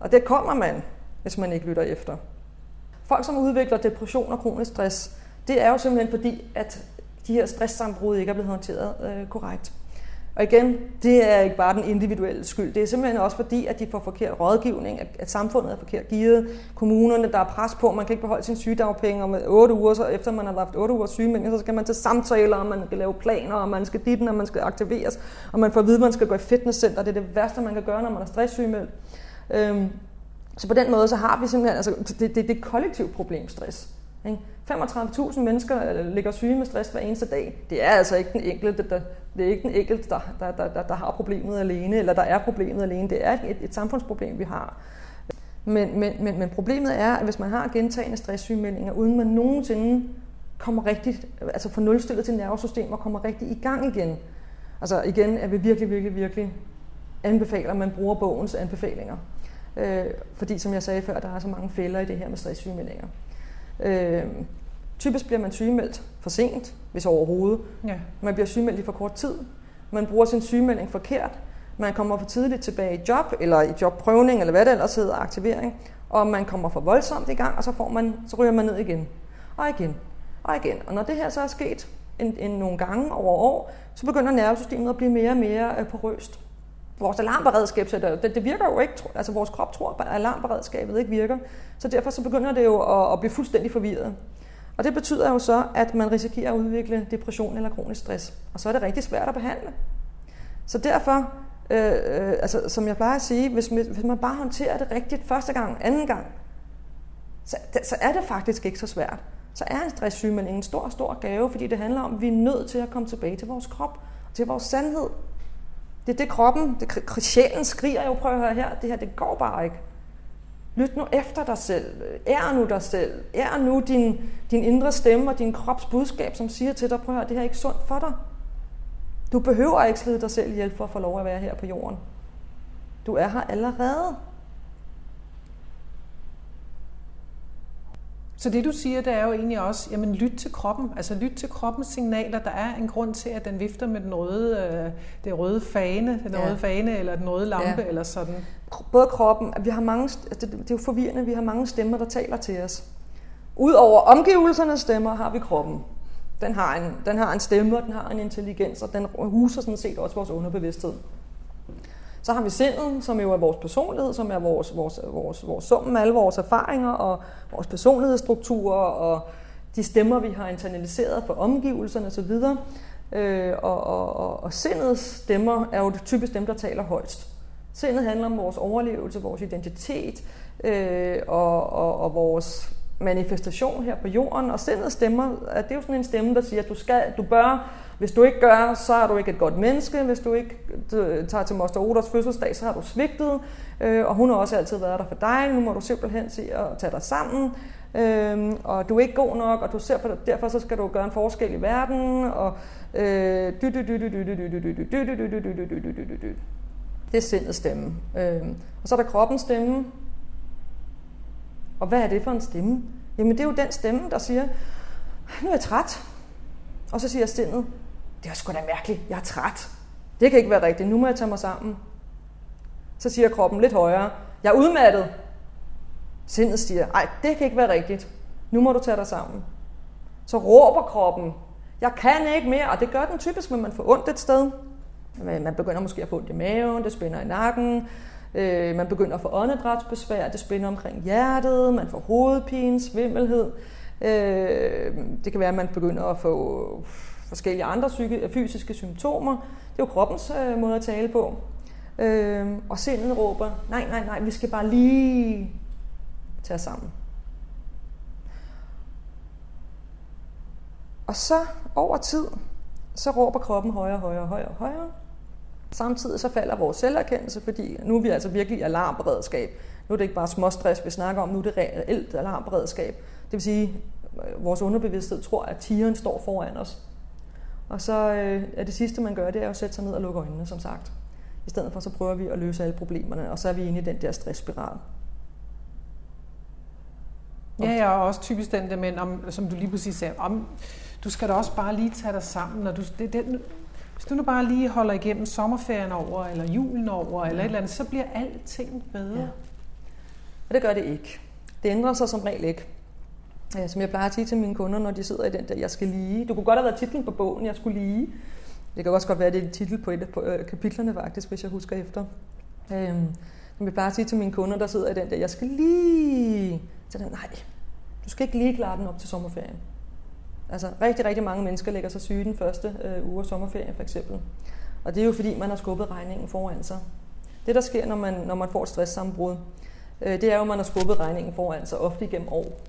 Og det kommer man, hvis man ikke lytter efter. Folk, som udvikler depression og kronisk stress, det er jo simpelthen fordi, at de her stresssambrud ikke er blevet håndteret øh, korrekt. Og igen, det er ikke bare den individuelle skyld. Det er simpelthen også fordi, at de får forkert rådgivning, at, at samfundet er forkert givet. Kommunerne, der er pres på, man kan ikke beholde sin sygedagpenge om 8 uger, så efter man har haft 8 uger sygemelding, så skal man til samtaler, og man skal lave planer, og man skal dit, og man skal aktiveres, og man får at vide, at man skal gå i fitnesscenter. Det er det værste, man kan gøre, når man er stresssygemeldt. Øhm, så på den måde, så har vi simpelthen, altså, det, det, det er et kollektivt problem, stress. 35.000 mennesker øh, ligger syge med stress hver eneste dag. Det er altså ikke den enkelte, der, det er ikke den enkelte, der, der, der, der har problemet alene, eller der er problemet alene. Det er et, et samfundsproblem, vi har. Men, men, men, men problemet er, at hvis man har gentagende stresssygemeldinger, uden man nogensinde kommer rigtigt, altså får nulstillet til nervesystem og kommer rigtigt i gang igen. Altså igen er vi virkelig, virkelig, virkelig anbefaler, at man bruger bogens anbefalinger. Øh, fordi som jeg sagde før, der er så mange fælder i det her med stresssygemeldinger. Øh, typisk bliver man sygemeldt for sent, hvis overhovedet. Ja. Man bliver sygemeldt i for kort tid. Man bruger sin sygemelding forkert. Man kommer for tidligt tilbage i job, eller i jobprøvning, eller hvad det ellers hedder, aktivering. Og man kommer for voldsomt i gang, og så, får man, så ryger man ned igen. Og igen. Og igen. Og når det her så er sket en, en nogle gange over år, så begynder nervesystemet at blive mere og mere øh, porøst. Vores alarmberedskab, så det, det virker jo ikke, altså vores krop tror, at alarmberedskabet ikke virker. Så derfor så begynder det jo at, at blive fuldstændig forvirret. Og det betyder jo så, at man risikerer at udvikle depression eller kronisk stress. Og så er det rigtig svært at behandle. Så derfor, øh, øh, altså, som jeg plejer at sige, hvis, hvis man bare håndterer det rigtigt første gang, anden gang, så, så er det faktisk ikke så svært. Så er en stresssygemelding en stor, stor gave, fordi det handler om, at vi er nødt til at komme tilbage til vores krop, til vores sandhed. Det er det kroppen, det, sjælen skriger jo, prøv at høre her, det her, det går bare ikke. Lyt nu efter dig selv. Ær nu dig selv. Er nu din, din indre stemme og din krops budskab, som siger til dig, prøv at høre, det her er ikke sundt for dig. Du behøver ikke slide dig selv ihjel for at få lov at være her på jorden. Du er her allerede. Så det du siger, det er jo egentlig også, jamen lyt til kroppen, altså lyt til kroppens signaler. Der er en grund til, at den vifter med den røde, øh, det røde fane, den ja. røde fane eller den røde lampe ja. eller sådan. Både kroppen, vi har mange, altså det, det er jo forvirrende, vi har mange stemmer, der taler til os. Udover omgivelsernes stemmer har vi kroppen. Den har en, den har en stemme, og den har en intelligens, og den huser sådan set også vores underbevidsthed. Så har vi sindet, som jo er vores personlighed, som er vores, vores, vores, vores sum med alle vores erfaringer og vores personlighedsstrukturer og de stemmer, vi har internaliseret for omgivelserne osv. Øh, og, og, og, og sindets stemmer er jo typisk dem, der taler højst. Sindet handler om vores overlevelse, vores identitet øh, og, og, og vores manifestation her på jorden. Og sindets stemmer, det er jo sådan en stemme, der siger, at du, skal, du bør hvis du ikke gør, så er du ikke et godt menneske. Hvis du ikke tager til Moster Oders fødselsdag, så har du svigtet. Øh, og hun har også altid været der for dig. Nu må du simpelthen se at tage dig sammen. Øhm, og du er ikke god nok, og du ser, derfor så skal du gøre en forskel i verden. Og det er sindets stemme. Øhm, Og så er der kroppens stemme. Og hvad er det for en stemme? Jamen det er jo den stemme, der siger, nu er jeg træt. Og så siger sindet, det er sgu da mærkeligt, jeg er træt. Det kan ikke være rigtigt, nu må jeg tage mig sammen. Så siger kroppen lidt højere, jeg er udmattet. Sindet siger, ej, det kan ikke være rigtigt, nu må du tage dig sammen. Så råber kroppen, jeg kan ikke mere, og det gør den typisk, når man får ondt et sted. Man begynder måske at få ondt i maven, det spænder i nakken, øh, man begynder at få åndedrætsbesvær, det spænder omkring hjertet, man får hovedpine, svimmelhed. Øh, det kan være, at man begynder at få forskellige andre psyki- øh, fysiske symptomer. Det er jo kroppens øh, måde at tale på. Øh, og sindet råber, nej, nej, nej, vi skal bare lige tage sammen. Og så over tid, så råber kroppen højere, højere, højere, højere. Samtidig så falder vores selverkendelse, fordi nu er vi altså virkelig i alarmberedskab. Nu er det ikke bare småstress, vi snakker om, nu er det reelt alarmberedskab. Det vil sige, at vores underbevidsthed tror, at tigeren står foran os. Og så øh, er det sidste, man gør, det er at sætte sig ned og lukke øjnene, som sagt. I stedet for, så prøver vi at løse alle problemerne, og så er vi inde i den der stressspiral. Ja, jeg er også typisk den der mænd, om, som du lige præcis sagde, om, du skal da også bare lige tage dig sammen. Når du, det, det, hvis du nu bare lige holder igennem sommerferien over, eller julen over, ja. eller et eller andet, så bliver alting bedre. Ja. Og det gør det ikke. Det ændrer sig som regel ikke øh, som jeg plejer at sige til mine kunder, når de sidder i den der, jeg skal lige. Du kunne godt have været titlen på bogen, jeg skulle lige. Det kan også godt være, at det er titel på et af øh, kapitlerne faktisk, hvis jeg husker efter. Øhm, som jeg plejer at sige til mine kunder, der sidder i den der, jeg skal lige. Så den, nej, du skal ikke lige klare den op til sommerferien. Altså rigtig, rigtig mange mennesker lægger sig syge den første øh, uge af sommerferien for eksempel. Og det er jo fordi, man har skubbet regningen foran sig. Det der sker, når man, når man får et stresssammenbrud, øh, det er jo, at man har skubbet regningen foran sig ofte igennem år.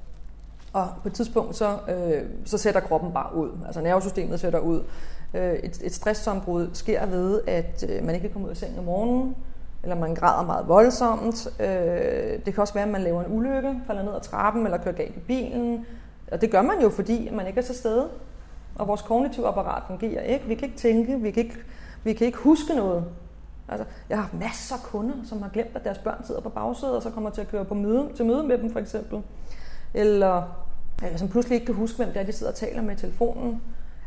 Og på et tidspunkt, så, øh, så sætter kroppen bare ud. Altså nervesystemet sætter ud. Øh, et, et stresssambrud sker ved, at øh, man ikke kan komme ud af sengen om morgenen, eller man græder meget voldsomt. Øh, det kan også være, at man laver en ulykke, falder ned ad trappen, eller kører galt i bilen. Og det gør man jo, fordi man ikke er til stede. Og vores kognitive apparat fungerer ikke. Vi kan ikke tænke, vi kan ikke, vi kan ikke huske noget. Altså, jeg har masser af kunder, som har glemt, at deres børn sidder på bagsædet, og så kommer til at køre på møde, til møde med dem, for eksempel. Eller øh, som pludselig ikke kan huske, hvem det er, de sidder og taler med i telefonen.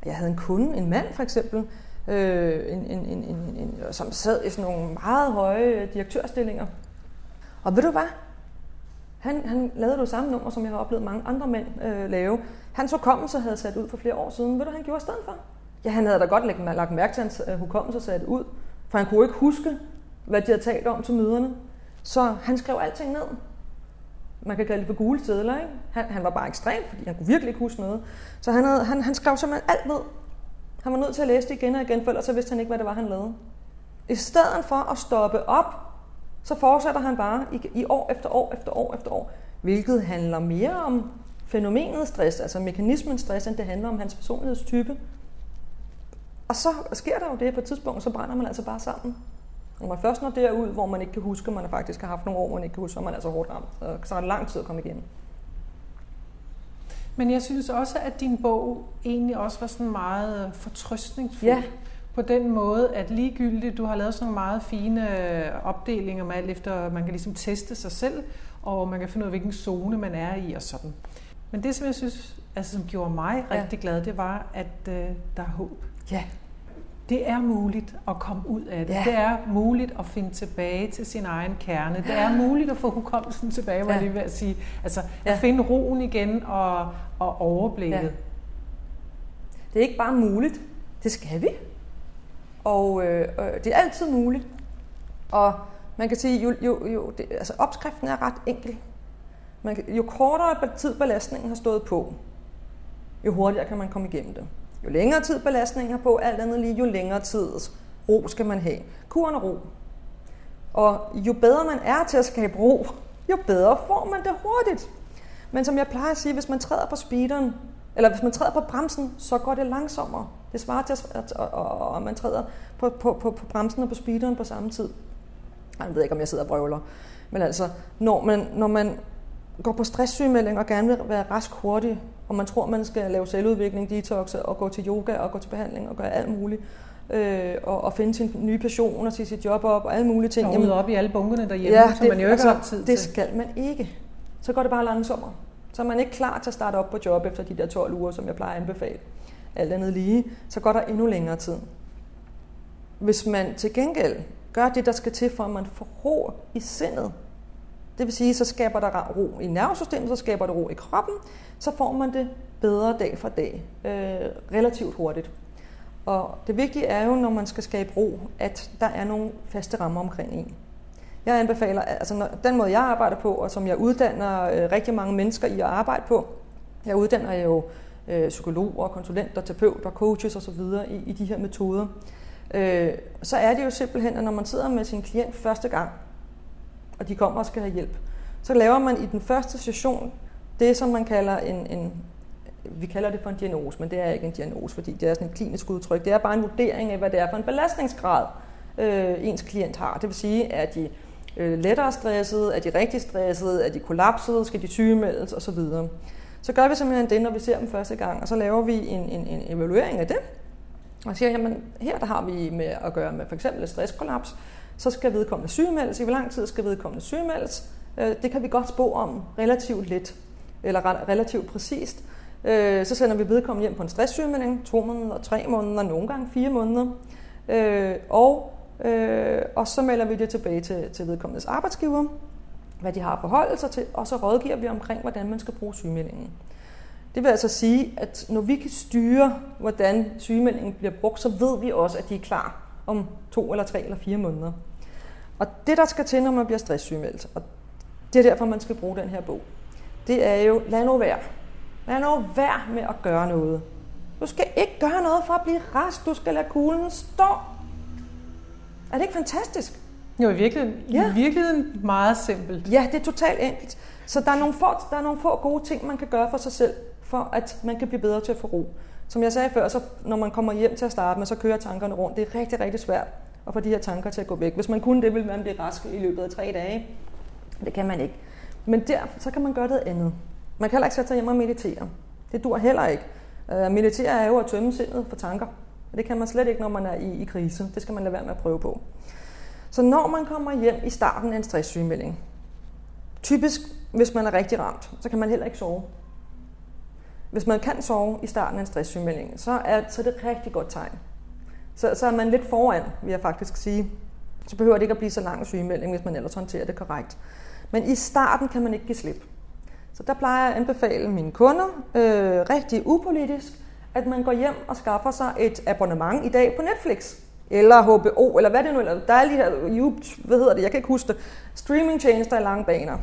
Jeg havde en kunde, en mand for eksempel, øh, en, en, en, en, en, som sad i sådan nogle meget høje direktørstillinger. Og ved du hvad? Han, han lavede det samme nummer, som jeg har oplevet mange andre mænd øh, lave. Hans hukommelse havde sat ud for flere år siden. Ved du, hvad han gjorde i stedet for? Ja, han havde da godt lagt, lagt mærke til hans øh, hukommelse sat ud, for han kunne ikke huske, hvad de havde talt om til møderne. Så han skrev alting ned man kan kalde det for gule sædler. Ikke? Han, han var bare ekstrem, fordi han kunne virkelig ikke huske noget. Så han, havde, han, han skrev simpelthen alt ned. Han var nødt til at læse det igen og igen, for ellers så vidste han ikke, hvad det var, han lavede. I stedet for at stoppe op, så fortsætter han bare i, i år efter år efter år efter år, hvilket handler mere om fænomenet stress, altså mekanismen stress, end det handler om hans personlighedstype. Og så sker der jo det på et tidspunkt, så brænder man altså bare sammen. Når man først når derud, hvor man ikke kan huske, man faktisk har haft nogle år, man ikke kan huske, så er man altså hårdt ramt. Så er det lang tid at komme igen. Men jeg synes også, at din bog egentlig også var sådan meget fortrøstningsfuld. Ja. på den måde, at ligegyldigt, du har lavet sådan nogle meget fine opdelinger med alt efter, man kan ligesom teste sig selv, og man kan finde ud af, hvilken zone man er i og sådan. Men det, som jeg synes, altså, som gjorde mig ja. rigtig glad, det var, at øh, der er håb. Ja. Det er muligt at komme ud af det. Ja. Det er muligt at finde tilbage til sin egen kerne. Det er muligt at få hukommelsen tilbage, var ja. det ved at sige. Altså ja. at finde roen igen og, og overblikket. Ja. Det er ikke bare muligt, det skal vi. Og øh, øh, det er altid muligt. Og man kan sige, jo, jo, jo det, altså opskriften er ret enkel. Man kan, jo kortere tid belastningen har stået på, jo hurtigere kan man komme igennem det. Jo længere tid belastningen har på, alt andet lige, jo længere tid ro skal man have. Kuren er ro. Og jo bedre man er til at skabe ro, jo bedre får man det hurtigt. Men som jeg plejer at sige, hvis man træder på speederen, eller hvis man træder på bremsen, så går det langsommere. Det svarer til, at, at, man træder på, på, på, på bremsen og på speederen på samme tid. Jeg ved ikke, om jeg sidder og brøvler. Men altså, når man, når man går på stresssygemelding og gerne vil være rask hurtigt, og man tror, man skal lave selvudvikling, detox og gå til yoga og gå til behandling og gøre alt muligt, øh, og, og finde sin nye passion og sige sit job op og alle mulige ting. Og op i alle bunkerne derhjemme, ja, det, som man jo ikke altså, har tid til. det skal man ikke. Så går det bare langsommere. Så er man ikke klar til at starte op på job efter de der 12 uger, som jeg plejer at anbefale. Alt andet lige, så går der endnu længere tid. Hvis man til gengæld gør det, der skal til, for at man får ro i sindet, det vil sige, så skaber der ro i nervesystemet, så skaber der ro i kroppen, så får man det bedre dag for dag, øh, relativt hurtigt. Og det vigtige er jo, når man skal skabe ro, at der er nogle faste rammer omkring en. Jeg anbefaler, altså når, den måde jeg arbejder på, og som jeg uddanner øh, rigtig mange mennesker i at arbejde på, jeg uddanner jo øh, psykologer, konsulenter, terapeuter, coaches osv. I, i de her metoder, øh, så er det jo simpelthen, at når man sidder med sin klient første gang, og de kommer og skal have hjælp, så laver man i den første session det, som man kalder en, en vi kalder det for en diagnose, men det er ikke en diagnose, fordi det er sådan et klinisk udtryk. Det er bare en vurdering af, hvad det er for en belastningsgrad, øh, ens klient har. Det vil sige, at de øh, lettere stresset, er de rigtig stresset, er de kollapset, skal de sygemeldes osv. Så gør vi simpelthen det, når vi ser dem første gang, og så laver vi en, en, en evaluering af det, og siger, jamen her der har vi med at gøre med for eksempel et stresskollaps, så skal vedkommende sygemeldes. I hvor lang tid skal vedkommende sygemeldes? Øh, det kan vi godt spå om relativt let, eller relativt præcist. Øh, så sender vi vedkommende hjem på en stresssygemelding, to måneder, tre måneder, nogle gange fire måneder. Øh, og, og så melder vi det tilbage til, til vedkommendes arbejdsgiver, hvad de har forhold sig til, og så rådgiver vi omkring, hvordan man skal bruge sygemeldingen. Det vil altså sige, at når vi kan styre, hvordan sygemeldingen bliver brugt, så ved vi også, at de er klar om to eller tre eller fire måneder. Og det, der skal til, når man bliver stresssygemeldt, og det er derfor, man skal bruge den her bog, det er jo, lad nu være. Lad nu være med at gøre noget. Du skal ikke gøre noget for at blive rask. Du skal lade kuglen stå. Er det ikke fantastisk? Jo, i virkeligheden, ja. i virkeligheden meget simpelt. Ja, det er totalt enkelt. Så der er, nogle få, der er nogle få gode ting, man kan gøre for sig selv, for at man kan blive bedre til at få ro. Som jeg sagde før, så når man kommer hjem til at starte med, så kører tankerne rundt. Det er rigtig, rigtig svært at få de her tanker til at gå væk. Hvis man kunne det, ville man blive rask i løbet af tre dage. Det kan man ikke. Men der, så kan man gøre det andet. Man kan heller ikke sætte sig hjem og meditere. Det dur heller ikke. Uh, meditere er jo at tømme sindet for tanker. Og det kan man slet ikke, når man er i, i krise. Det skal man lade være med at prøve på. Så når man kommer hjem i starten af en stresssygemelding, typisk hvis man er rigtig ramt, så kan man heller ikke sove. Hvis man kan sove i starten af en stresssygemelding, så er, så er det et rigtig godt tegn. Så, så er man lidt foran, vil jeg faktisk sige. Så behøver det ikke at blive så lang en sygemelding, hvis man ellers håndterer det korrekt. Men i starten kan man ikke give slip. Så der plejer jeg at anbefale mine kunder, øh, rigtig upolitisk, at man går hjem og skaffer sig et abonnement i dag på Netflix. Eller HBO, eller hvad det nu er. Der er lige her, hvad hedder det, jeg kan ikke huske det. Streamingtjenester i lange baner.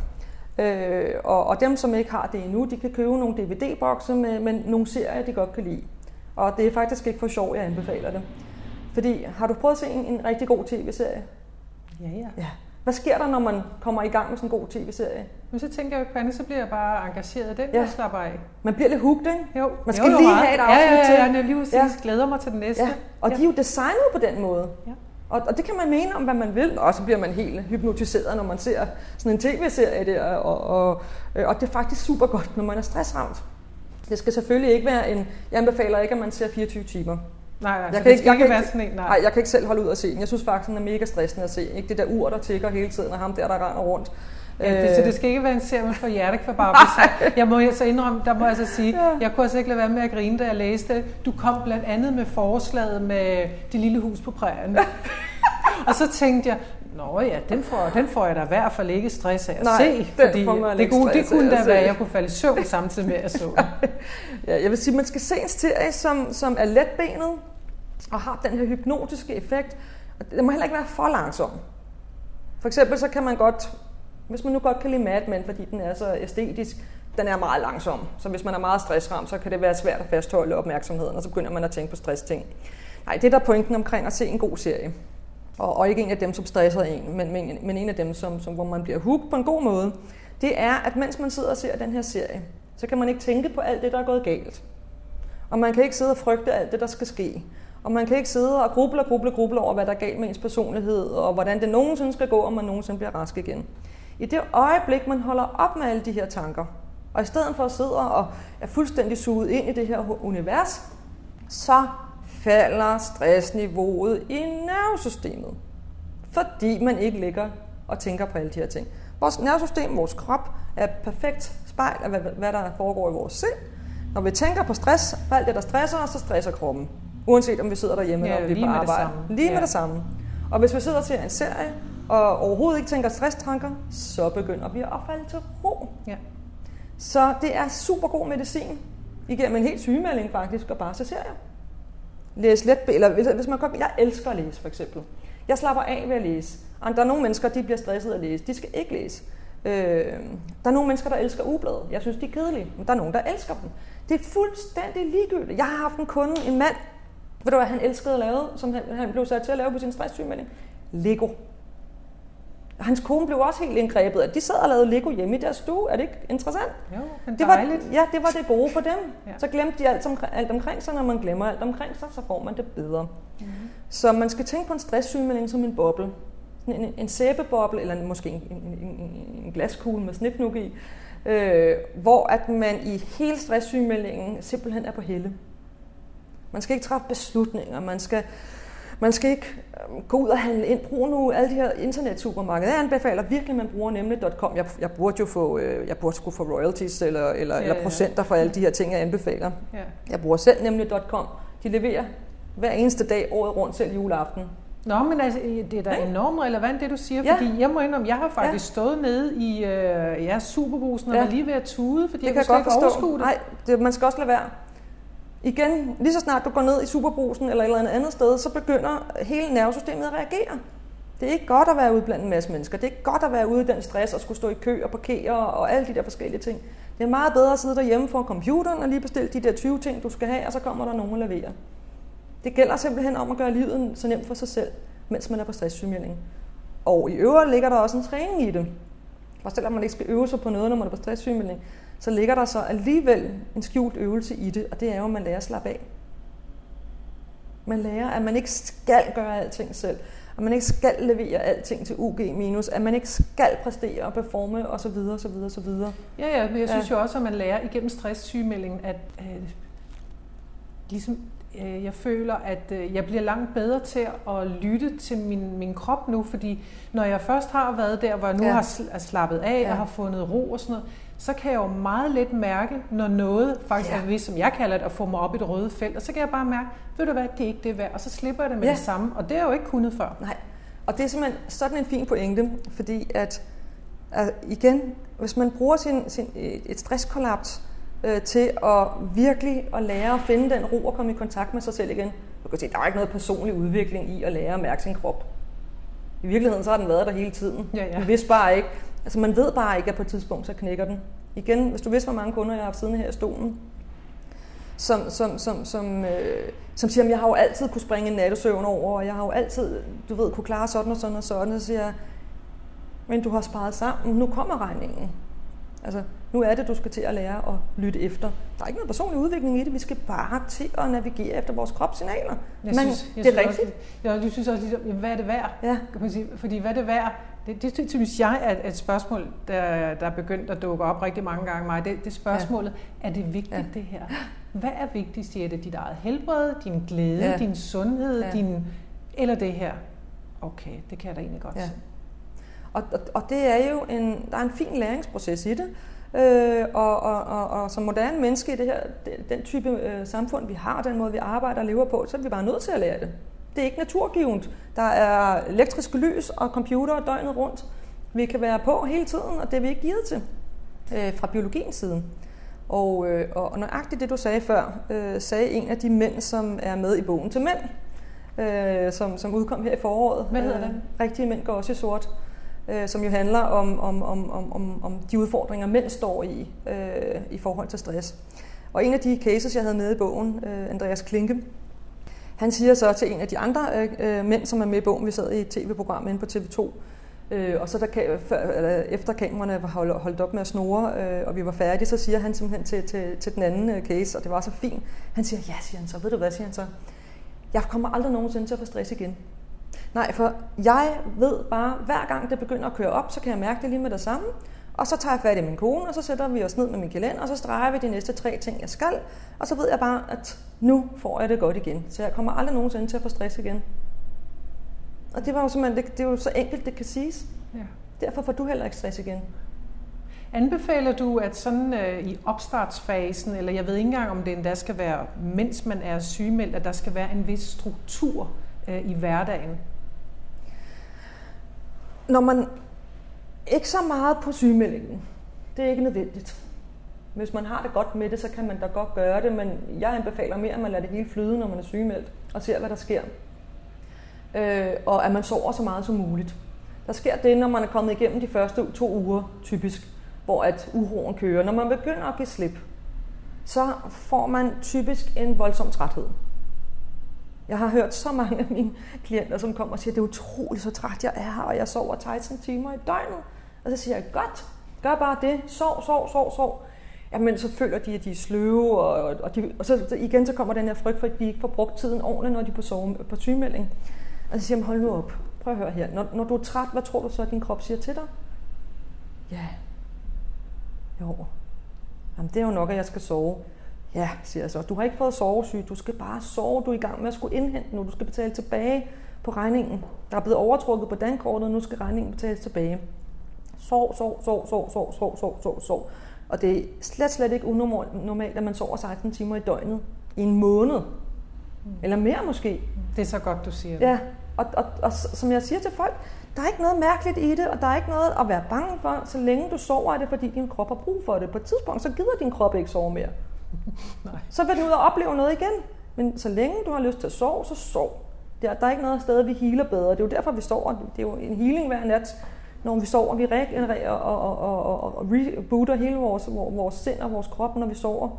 Øh, og, og dem, som ikke har det endnu, de kan købe nogle DVD-bokse med, med nogle serier, de godt kan lide. Og det er faktisk ikke for sjov, jeg anbefaler det. Fordi har du prøvet at se en, en rigtig god tv-serie? Ja, ja. ja. Hvad sker der, når man kommer i gang med sådan en god tv-serie? Men så tænker jeg på andet, så bliver jeg bare engageret i den, ja. jeg slapper af. Man bliver lidt hooked, ikke? Jo. Man skal jo, jo, lige have et afsnit ja, ja, ja, til. Ja, jeg lige ja. glæder mig til den næste. Ja. Og ja. de er jo designet på den måde. Ja. Og, og det kan man mene om, hvad man vil, og så bliver man helt hypnotiseret, når man ser sådan en tv-serie der, og, og, og det er faktisk super godt, når man er stressramt. Det skal selvfølgelig ikke være en, jeg anbefaler ikke, at man ser 24 timer. Nej, nej, Jeg kan ikke- ikke, jeg kan være sådan en, nej. Nej, jeg kan ikke selv holde ud at se den. Jeg synes faktisk, den er mega stressende at se. Ikke det der ur, der tigger hele tiden, og ham der, der render rundt. Ja, det, så det skal ikke være en serie, man får hjertekvababelse. Jeg må så indrømme, der må jeg så sige, Ja. jeg kunne altså ikke lade være med at grine, da jeg læste det. Du kom blandt andet med forslaget med det lille hus på prærien. og så tænkte jeg, Nå ja, den får, den får jeg da i hvert fald ikke stress af at Nej, se, fordi det kunne, det kunne da være, at jeg kunne falde i søvn samtidig med, at så. Ja, jeg vil sige, man skal se en serie, som, som er letbenet og har den her hypnotiske effekt. Og det må heller ikke være for langsom. For eksempel så kan man godt, hvis man nu godt kan lide Mad Men, fordi den er så æstetisk, den er meget langsom. Så hvis man er meget stressramt, så kan det være svært at fastholde opmærksomheden, og så begynder man at tænke på stressting. Nej, det er der pointen omkring at se en god serie. Og, og ikke en af dem, som stresser en, men, men, men en af dem, som, som, hvor man bliver hooked på en god måde. Det er, at mens man sidder og ser den her serie, så kan man ikke tænke på alt det, der er gået galt. Og man kan ikke sidde og frygte alt det, der skal ske. Og man kan ikke sidde og gruble og gruble og gruble over, hvad der er galt med ens personlighed, og hvordan det nogensinde skal gå, om man nogensinde bliver rask igen. I det øjeblik, man holder op med alle de her tanker, og i stedet for at sidde og er fuldstændig suget ind i det her univers, så falder stressniveauet i nervesystemet. Fordi man ikke ligger og tænker på alle de her ting. Vores nervesystem, vores krop, er et perfekt spejl af, hvad, der foregår i vores sind. Når vi tænker på stress, på alt det, der stresser os, så stresser kroppen. Uanset om vi sidder derhjemme Ja, eller om vi er lige på med det samme. Lige med Ja. det samme. Og hvis vi sidder ser en serie, og overhovedet ikke tænker stresstanker, så begynder vi at falde til ro. Ja. Så det er super god medicin igennem en helt sygemelding faktisk, og bare se serier. Læs let, eller hvis- man godt, jeg elsker at læse for eksempel. Jeg slapper af ved at læse. Og der er nogle mennesker, de bliver stresset af at læse. De skal ikke læse. Øh, der er nogle mennesker, der elsker ugebladet. Jeg synes, de er kedelige, men der er nogen, der elsker dem. Det er fuldstændig ligegyldigt. Jeg har haft en kunde, en mand, ved du hvad han elskede at lave, som han, han blev sat til at lave på sin stresssygemelding? Lego. Hans kone blev også helt indgrebet, at de sad og lavede Lego hjemme i deres stue. Er det ikke interessant? Jo, men Det var, ja, det var det gode for dem. Ja. Så glemte de alt, omkring, alt omkring sig. Når man glemmer alt omkring sig, så får man det bedre. Mhm. Mm-hmm. Så man skal tænke på en stresssygemelding som en boble. Sådan En, en sæbeboble, eller måske en, en, en, en, en glaskugle med snifnuk i. Øh, hvor at man i hele stresssygemeldingen simpelthen er på helle. Man skal ikke træffe beslutninger. Man skal, man skal ikke øh, gå ud og handle ind. Brug nu alle de her internetsupermarkeder. Jeg anbefaler virkelig, at man bruger nemlig .com. Jeg, jeg burde jo få, øh, jeg burde få royalties eller, eller, Ja, ja, eller ja. procenter for alle de her ting, jeg anbefaler. Ja. Jeg bruger selv nemlig .com. De leverer hver eneste dag året rundt, selv juleaften. Nå, men altså, det er da Ja. enormt relevant, det du siger, Ja. fordi jeg må indrømme, jeg har faktisk stået nede i øh, ja, superbrusen og Ja. var lige ved at tude, fordi Det jeg kan jeg godt forstå. Nej, det, man skal også lade være. Igen, lige så snart du går ned i superbrusen eller et eller andet andet sted, så begynder hele nervesystemet at reagere. Det er ikke godt at være ude blandt en masse mennesker. Det er ikke godt at være ude i den stress og skulle stå i kø og parkere og alle de der forskellige ting. Det er meget bedre at sidde derhjemme foran computeren og lige bestille de der 20 ting, du skal have, og så kommer der nogen og leverer. Det gælder simpelthen om at gøre livet så nemt for sig selv, mens man er på stresssygemelding. Og i øvrigt ligger der også en træning i det. Og selvom man ikke skal øve sig på noget, når man er på stresssygemelding, så ligger der så alligevel en skjult øvelse i det, og det er jo, at man lærer at slappe af. Man lærer, at man ikke skal gøre alting selv, at man ikke skal levere alting til UG minus, at man ikke skal præstere og performe osv. osv. osv. Ja, ja, men jeg synes Ja. jo også, at man lærer igennem stresssygemeldingen, at øh, ligesom, jeg føler, at øh, jeg bliver langt bedre til at lytte til min, min krop nu, fordi når jeg først har været der, hvor jeg nu Ja. har sl- slappet af Ja. og har fundet ro og sådan noget, så kan jeg jo meget let mærke, når noget faktisk Ja. er vist, som jeg kalder det, at få mig op i det røde felt, og så kan jeg bare mærke, ved du hvad, det er ikke det værd, og så slipper jeg det med Ja. det samme, og det har jeg jo ikke kunnet før. Nej, og det er simpelthen sådan en fin pointe, fordi at, at igen, hvis man bruger sin, sin, et stresskollaps øh, til at virkelig at lære at finde den ro og komme i kontakt med sig selv igen. Du kan se, der er ikke noget personlig udvikling i at lære at mærke sin krop. I virkeligheden så har den været der hele tiden. Ja, ja. Man vidste bare ikke, altså man ved bare ikke, at på et tidspunkt så knækker den. Igen, hvis du vidste, hvor mange kunder jeg har haft siddende her i stolen, som, som, som, som, øh, som siger, at jeg har jo altid kunne springe en nattesøvn over, og jeg har jo altid, du ved, kunne klare sådan og sådan og sådan, og så siger jeg, men du har sparet sammen, nu kommer regningen. Altså, nu er det, du skal til at lære at lytte efter. Der er ikke noget personlig udvikling i det, vi skal bare til at navigere efter vores kropssignaler. Jeg Men synes, jeg det er synes rigtigt. Også, jeg, jeg synes også ligesom, jamen, hvad er det værd? Ja. Kan man sige, fordi hvad er det værd? Det, det, det synes jeg er et spørgsmål, der, der er begyndt at dukke op rigtig mange gange mig. Det, det spørgsmålet, ja. er det vigtigt Ja. det her? Hvad er vigtigst, Jette? Dit eget helbred, din glæde, Ja. din sundhed, Ja. din... eller det her? Okay, det kan jeg da egentlig godt Ja. se. Og, og, og det er jo en, der er en fin læringsproces i det. Øh, og, og, og, og som moderne menneske i det her, den, type øh, samfund, vi har, den måde, vi arbejder og lever på, så er vi bare nødt til at lære det. Det er ikke naturgivet. Der er elektriske lys og computer døgnet rundt. Vi kan være på hele tiden, og det er vi ikke givet til øh, fra biologiens side. Og, øh, og nøjagtigt det, du sagde før, øh, sagde en af de mænd, som er med i bogen til mænd, øh, som, som udkom her i foråret. Hvad hedder Øh, den? Rigtige mænd går også i sort øh, som jo handler om, om, om, om, om, om de udfordringer, mænd står i øh, i forhold til stress. Og en af de cases, jeg havde med i bogen, øh, Andreas Klinke, han siger så til en af de andre øh, øh mænd, som er med i bogen, vi sad i et tv-program inde på TV2, øh, og så der, før, eller efter kameraerne var holdt, holdt op med at snore, øh, og vi var færdige, så siger han simpelthen til, til, til den anden øh, case, og det var så fint, han siger, ja, siger han så, ved du hvad, siger han så, jeg kommer aldrig nogensinde til at få stress igen. Nej, for jeg ved bare, hver gang det begynder at køre op, så kan jeg mærke det lige med det samme. Og så tager jeg fat i min kone, og så sætter vi os ned med min kalender, og så streger vi de næste tre ting, jeg skal. Og så ved jeg bare, at nu får jeg det godt igen. Så jeg kommer aldrig nogensinde til at få stress igen. Og det var jo simpelthen, det, det er jo så enkelt, det kan siges. Ja. Derfor får du heller ikke stress igen. Anbefaler du, at sådan øh, i opstartsfasen, eller jeg ved ikke engang, om det endda skal være, mens man er sygemeldt, at der skal være en vis struktur øh, i hverdagen? Når man ikke så meget på sygemeldingen, det er ikke nødvendigt. Hvis man har det godt med det, så kan man da godt gøre det, men jeg anbefaler mere, at man lader det hele flyde, når man er sygemeldt, og ser, hvad der sker. Øh, og at man sover så meget som muligt. Der sker det, når man er kommet igennem de første to uger, typisk, hvor at uroen kører. Når man begynder at give slip, så får man typisk en voldsom træthed. Jeg har hørt så mange af mine klienter, som kommer og siger, det er utroligt, så træt jeg er, og jeg sover 16 timer i døgnet. Og så siger jeg, godt, gør bare det, sov, sov, sov, sov. Jamen, så føler de, at de er sløve, og, og, de, og så, så igen så kommer den her frygt for, at de ikke får brugt tiden ordentligt, når de er på, sove, på sygemelding. Og så siger jeg, hold nu op, prøv at høre her. Når, når du er træt, hvad tror du så, at din krop siger til dig? Ja, jo, Jamen, det er jo nok, at jeg skal sove. Ja, siger jeg så. Du har ikke fået sovesyg. Du skal bare sove. Du er i gang med at skulle indhente nu. Du skal betale tilbage på regningen. Der er blevet overtrukket på dankortet, og nu skal regningen betales tilbage. Sov, sov, sov, sov, sov, sov, sov, sov, sov. Og det er slet, slet ikke unormalt, at man sover 16 timer i døgnet i en måned. Eller mere måske. Det er så godt, du siger det. Ja, og, og, og som jeg siger til folk, der er ikke noget mærkeligt i det, og der er ikke noget at være bange for, så længe du sover, er det fordi din krop har brug for det. På et tidspunkt, så gider din krop ikke sove mere. Nej. Så vil den ud og opleve noget igen. Men så længe du har lyst til at sove, så sov. Der, der er ikke noget sted, vi healer bedre. Det er jo derfor, vi sover. Det er jo en healing hver nat. Når vi sover, vi regenererer og, og, og, og, og rebooter hele vores, vores sind og vores krop, når vi sover.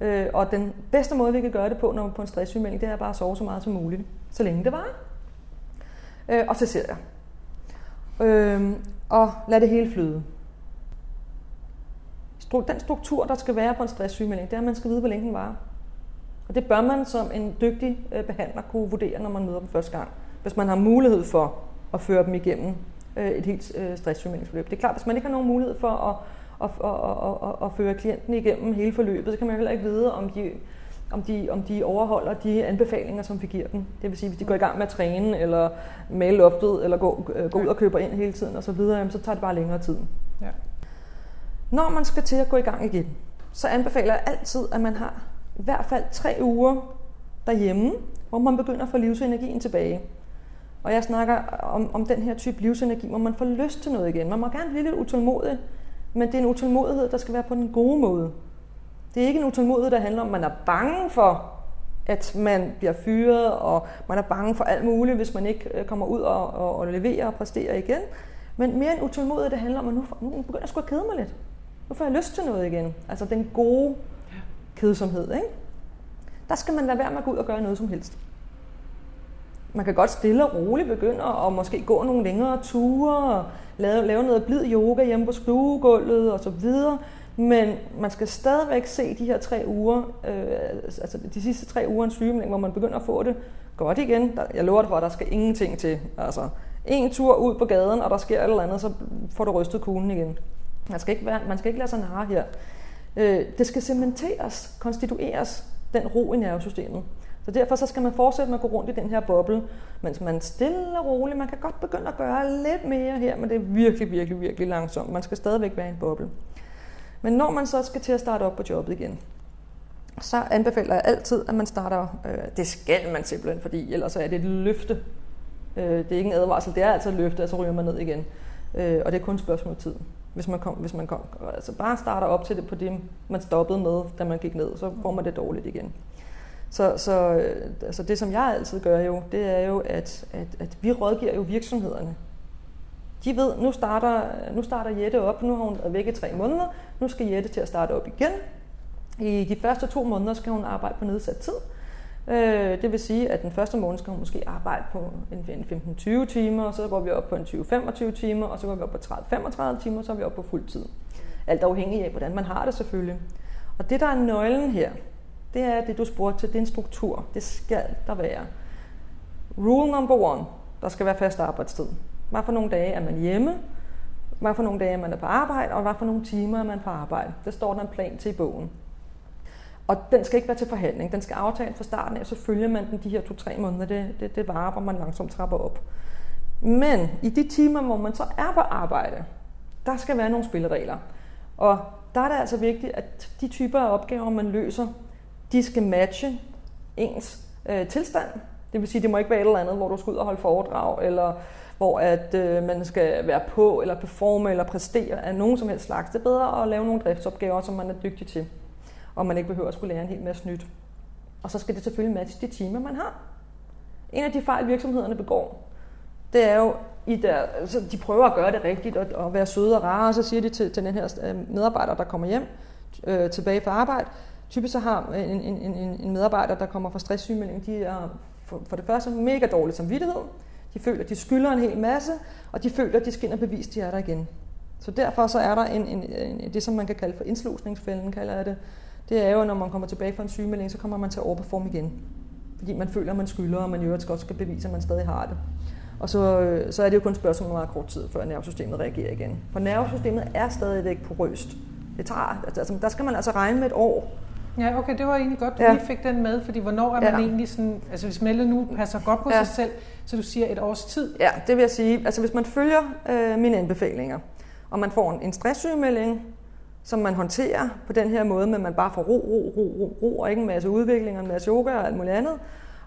Øh, og den bedste måde, vi kan gøre det på, når vi er på en stresssygemelding, det er bare at sove så meget som muligt. Så længe det var. Øh, og så ser jeg. Øh, og lad det hele flyde. Den struktur, der skal være på en stresssygemelding, det er, at man skal vide, hvor længe den varer. Og det bør man som en dygtig øh, behandler kunne vurdere, når man møder dem første gang. Hvis man har mulighed for at føre dem igennem øh, et helt øh, stresssygemeldingsforløb. Det er klart, hvis man ikke har nogen mulighed for at, at, at, at, at, at føre klienten igennem hele forløbet, så kan man heller ikke vide, om de, om de, om de overholder de anbefalinger, som vi giver dem. Det vil sige, hvis de går i gang med at træne, eller male loftet, eller gå, gå ud og købe ind hele tiden osv., videre, så tager det bare længere tid. Ja. Når man skal til at gå i gang igen, så anbefaler jeg altid, at man har i hvert fald tre uger derhjemme, hvor man begynder at få livsenergien tilbage. Og jeg snakker om, om den her type livsenergi, hvor man får lyst til noget igen. Man må gerne blive lidt utålmodig, men det er en utålmodighed, der skal være på den gode måde. Det er ikke en utålmodighed, der handler om, at man er bange for, at man bliver fyret, og man er bange for alt muligt, hvis man ikke øh, kommer ud og, og, og leverer og præsterer igen. Men mere en utålmodighed, der handler om, at nu, nu begynder jeg sgu at kede mig lidt. Nu får jeg lyst til noget igen. Altså den gode kedsomhed, ikke? Der skal man lade være med at gå ud og gøre noget som helst. Man kan godt stille og roligt begynde at måske gå nogle længere ture, og lave, lave noget blid yoga hjemme på stuegulvet og så videre. Men man skal stadigvæk se de her tre uger, øh, altså de sidste tre uger en sygemelding, hvor man begynder at få det godt igen. Der, jeg lover dig for, at der skal ingenting til. Altså, en tur ud på gaden, og der sker et eller andet, så får du rystet kuglen igen. Man skal ikke, være, man skal ikke lade sig narre her. Øh, det skal cementeres, konstitueres, den ro i nervesystemet. Så derfor så skal man fortsætte med at gå rundt i den her boble, mens man stille og roligt, man kan godt begynde at gøre lidt mere her, men det er virkelig, virkelig, virkelig langsomt. Man skal stadigvæk være i en boble. Men når man så skal til at starte op på jobbet igen, så anbefaler jeg altid, at man starter, øh, det skal man simpelthen, fordi ellers er det et løfte. Øh, det er ikke en advarsel, det er altså et løfte, og så ryger man ned igen. Øh, og det er kun et spørgsmål tid. Hvis man, kom, hvis man kom, altså bare starter op til det på det, man stoppede med, da man gik ned, så får man det dårligt igen. Så, så øh, altså det, som jeg altid gør jo, det er jo, at, at, at vi rådgiver jo virksomhederne. De ved, nu starter, nu starter Jette op, nu har hun været væk i tre måneder, nu skal Jette til at starte op igen. I de første to måneder skal hun arbejde på nedsat tid. Øh, det vil sige, at den første måned skal hun måske arbejde på en 15-20 timer, og så går vi op på en 20-25 timer, og så går vi op på 30-35 timer, og så er vi op på fuld tid. Alt afhængig af, hvordan man har det selvfølgelig. Og det, der er nøglen her, det er det, du spurgte til, det er en struktur. Det skal der være. Rule number one, der skal være fast arbejdstid. Hvad for nogle dage er man hjemme? Hvad for nogle dage er man er på arbejde? Og hvad for nogle timer er man på arbejde? Det står der en plan til i bogen. Og den skal ikke være til forhandling. Den skal aftale fra starten af, så følger man den de her to-tre måneder. Det, det, det varer, hvor man langsomt trapper op. Men i de timer, hvor man så er på arbejde, der skal være nogle spilleregler. Og der er det altså vigtigt, at de typer af opgaver, man løser, de skal matche ens øh, tilstand. Det vil sige, det må ikke være et eller andet, hvor du skal ud og holde foredrag, eller hvor at øh, man skal være på, eller performe, eller præstere af nogen som helst slags. Det er bedre at lave nogle driftsopgaver, som man er dygtig til, og man ikke behøver at skulle lære en hel masse nyt. Og så skal det selvfølgelig matche de timer, man har. En af de fejl, virksomhederne begår, det er jo, i der, altså de prøver at gøre det rigtigt og, og være søde og rare, og så siger de til, til den her øh, medarbejder, der kommer hjem øh, tilbage fra arbejde, Typisk så har øh, en, en, en, en medarbejder, der kommer fra stresssygemelding, de er for, for det første mega dårlig samvittighed. De føler, de skylder en hel masse, og de føler, de skal ind og bevise, de er der igen. Så derfor så er der en, en, en, det, som man kan kalde for indslusningsfælden, kalder jeg det. Det er jo, når man kommer tilbage fra en sygemelding, så kommer man til at overperforme igen. Fordi man føler, at man skylder, og man i øvrigt godt skal bevise, at man stadig har det. Og så, så er det jo kun et spørgsmål om meget kort tid, før nervesystemet reagerer igen. For nervesystemet er stadigvæk porøst. Det tager, altså, der skal man altså regne med et år, Ja, okay, det var egentlig godt, du ja. lige fik den med, fordi hvornår er man ja. egentlig sådan, altså hvis Melle nu passer godt på ja. sig selv, så du siger et års tid? Ja, det vil jeg sige, altså hvis man følger øh, mine anbefalinger, og man får en, en stresssygemelding, som man håndterer på den her måde, men man bare får ro, ro, ro, ro, ro og ikke en masse udvikling og en masse yoga og alt muligt andet,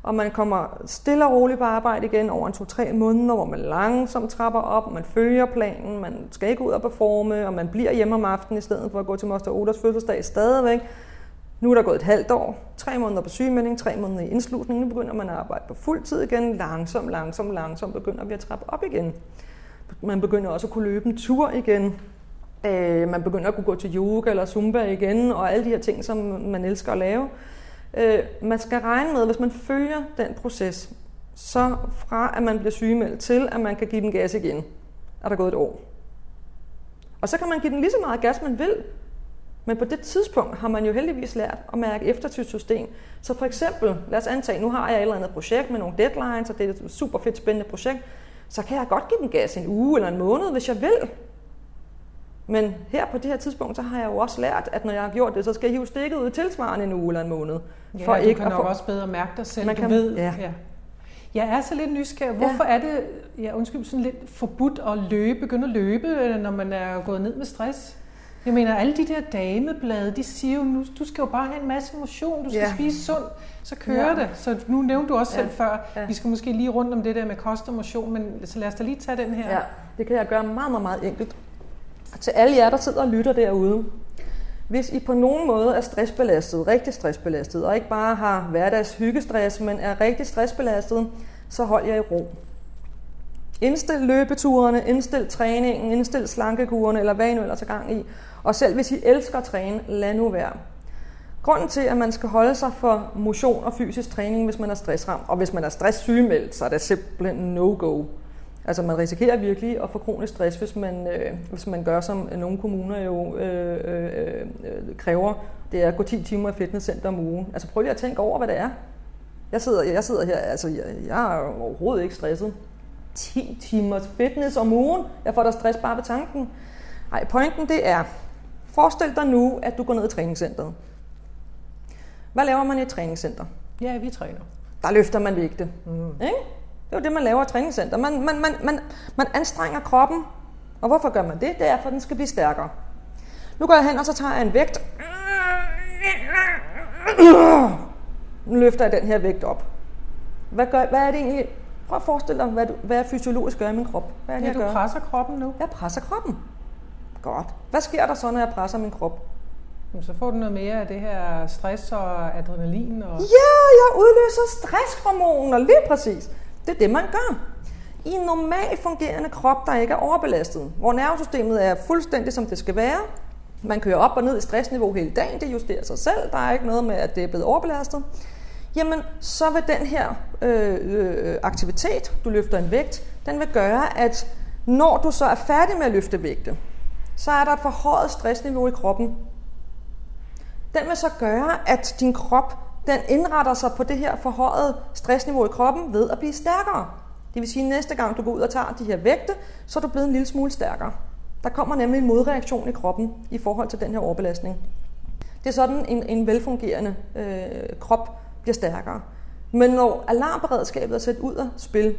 og man kommer stille og roligt på arbejde igen over en to-tre måneder, hvor man langsomt trapper op, man følger planen, man skal ikke ud og performe, og man bliver hjemme om aftenen i stedet for at gå til Moster Oders fødselsdag stadigvæk, nu er der gået et halvt år, tre måneder på sygemelding, tre måneder i indslutning. Nu begynder man at arbejde på fuld tid igen. Langsomt, langsomt, langsomt begynder vi at trappe op igen. Man begynder også at kunne løbe en tur igen. Øh, man begynder at kunne gå til yoga eller zumba igen, og alle de her ting, som man elsker at lave. Øh, man skal regne med, hvis man følger den proces, så fra at man bliver sygemeldt til, at man kan give den gas igen, er der gået et år. Og så kan man give den lige så meget gas, man vil, men på det tidspunkt har man jo heldigvis lært at mærke efter til system. Så for eksempel, lad os antage, nu har jeg et eller andet projekt med nogle deadlines, og det er et super fedt spændende projekt, så kan jeg godt give den gas en uge eller en måned, hvis jeg vil. Men her på det her tidspunkt, så har jeg jo også lært, at når jeg har gjort det, så skal jeg hive stikket ud tilsvarende en uge eller en måned. Ja, for du ikke kan nok få... også bedre mærke dig selv, man du kan, ved. Ja. ja. Jeg er så lidt nysgerrig. Hvorfor ja. er det, ja, undskyld, sådan lidt forbudt at løbe, begynde at løbe, når man er gået ned med stress? Jeg mener, alle de der dameblade, de siger jo, nu, du skal jo bare have en masse motion, du skal ja. spise sundt, så kører ja. det. Så nu nævnte du også ja. selv før, ja. vi skal måske lige rundt om det der med kost og motion, men så lad os da lige tage den her. Ja, det kan jeg gøre meget, meget, meget enkelt. Til alle jer, der sidder og lytter derude, hvis I på nogen måde er stressbelastet, rigtig stressbelastet, og ikke bare har hverdags hyggestress, men er rigtig stressbelastet, så hold jer i ro. Indstil løbeturene, indstil træningen, indstil slankekuren, eller hvad I nu ellers er gang i. Og selv hvis I elsker at træne, lad nu være. Grunden til, at man skal holde sig for motion og fysisk træning, hvis man er stressramt, og hvis man er stresssygemeldt, så er det simpelthen no-go. Altså man risikerer virkelig at få kronisk stress, hvis man, øh, hvis man gør, som nogle kommuner jo øh, øh, øh, kræver. Det er at gå 10 timer i fitnesscenter om ugen. Altså prøv lige at tænke over, hvad det er. Jeg sidder, jeg sidder her, altså jeg, jeg er overhovedet ikke stresset. 10 timers fitness om ugen. Jeg får da stress bare ved tanken. Nej, pointen det er, Forestil dig nu, at du går ned i træningscenteret. Hvad laver man i et træningscenter? Ja, vi træner. Der løfter man vægte. Mm. Ikke? Det er jo det, man laver i træningscenter. Man, man, man, man, man anstrenger kroppen. Og hvorfor gør man det? Det er, for at den skal blive stærkere. Nu går jeg hen, og så tager jeg en vægt. Nu løfter jeg den her vægt op. Hvad, gør, hvad er det egentlig? Prøv at forestille dig, hvad, du, hvad jeg fysiologisk gør i min krop. Hvad er det, Ja, du gør? presser kroppen nu. Jeg presser kroppen. Godt. Hvad sker der så, når jeg presser min krop? Jamen, Så får du noget mere af det her stress og adrenalin. Og... Ja, jeg udløser stresshormoner, lige præcis. Det er det, man gør. I en normalt fungerende krop, der ikke er overbelastet, hvor nervesystemet er fuldstændig som det skal være, man kører op og ned i stressniveau hele dagen, det justerer sig selv, der er ikke noget med, at det er blevet overbelastet, jamen så vil den her øh, øh, aktivitet, du løfter en vægt, den vil gøre, at når du så er færdig med at løfte vægte, så er der et forhøjet stressniveau i kroppen, den vil så gøre, at din krop den indretter sig på det her forhøjet stressniveau i kroppen ved at blive stærkere. Det vil sige, at næste gang du går ud og tager de her vægte, så er du blevet en lille smule stærkere. Der kommer nemlig en modreaktion i kroppen i forhold til den her overbelastning. Det er sådan, en, en velfungerende øh, krop bliver stærkere. Men når alarmberedskabet er sat ud af spil,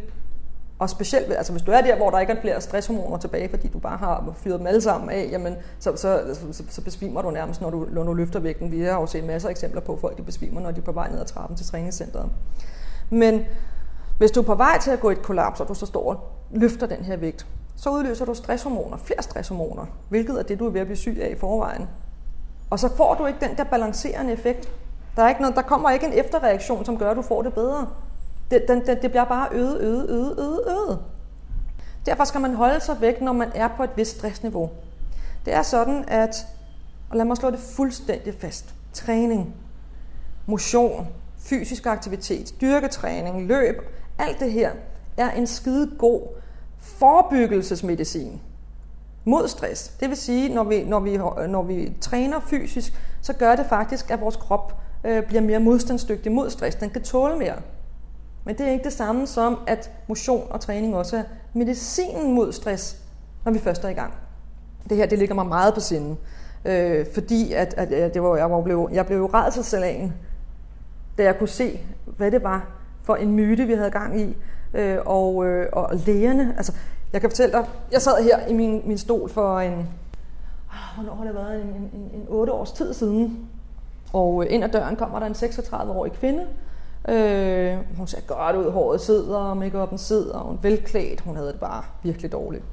og specielt, altså hvis du er der, hvor der ikke er flere stresshormoner tilbage, fordi du bare har fyret dem alle sammen af, jamen, så, så, så, så besvimer du nærmest, når du, når du løfter vægten. Vi har jo set masser af eksempler på, at folk de besvimer, når de er på vej ned ad trappen til træningscenteret. Men hvis du er på vej til at gå i et kollaps, og du så står og løfter den her vægt, så udløser du stresshormoner, flere stresshormoner, hvilket er det, du er ved at blive syg af i forvejen. Og så får du ikke den der balancerende effekt. Der, er ikke noget, der kommer ikke en efterreaktion, som gør, at du får det bedre. Det, den, det, det bliver bare øget, øget, øget, øget, øget. Derfor skal man holde sig væk, når man er på et vist stressniveau. Det er sådan, at, og lad mig slå det fuldstændig fast, træning, motion, fysisk aktivitet, styrketræning, løb, alt det her er en skide god forebyggelsesmedicin mod stress. Det vil sige, når vi, når vi, når vi træner fysisk, så gør det faktisk, at vores krop øh, bliver mere modstandsdygtig mod stress. Den kan tåle mere. Men det er ikke det samme som, at motion og træning også er medicinen mod stress, når vi først er i gang. Det her, det ligger mig meget på sinde. Øh, fordi at, at, at det var, jeg, var blevet, jeg blev jo rædselsalagen, da jeg kunne se, hvad det var for en myte, vi havde gang i. Øh, og, øh, og lægerne, altså jeg kan fortælle dig, jeg sad her i min, min stol for en, ah, hvornår har det været, en, en, en, en 8 års tid siden. Og øh, ind ad døren kommer der en 36-årig kvinde. Øh, hun ser godt ud, håret sidder, make-up'en sidder, hun er velklædt, hun havde det bare virkelig dårligt.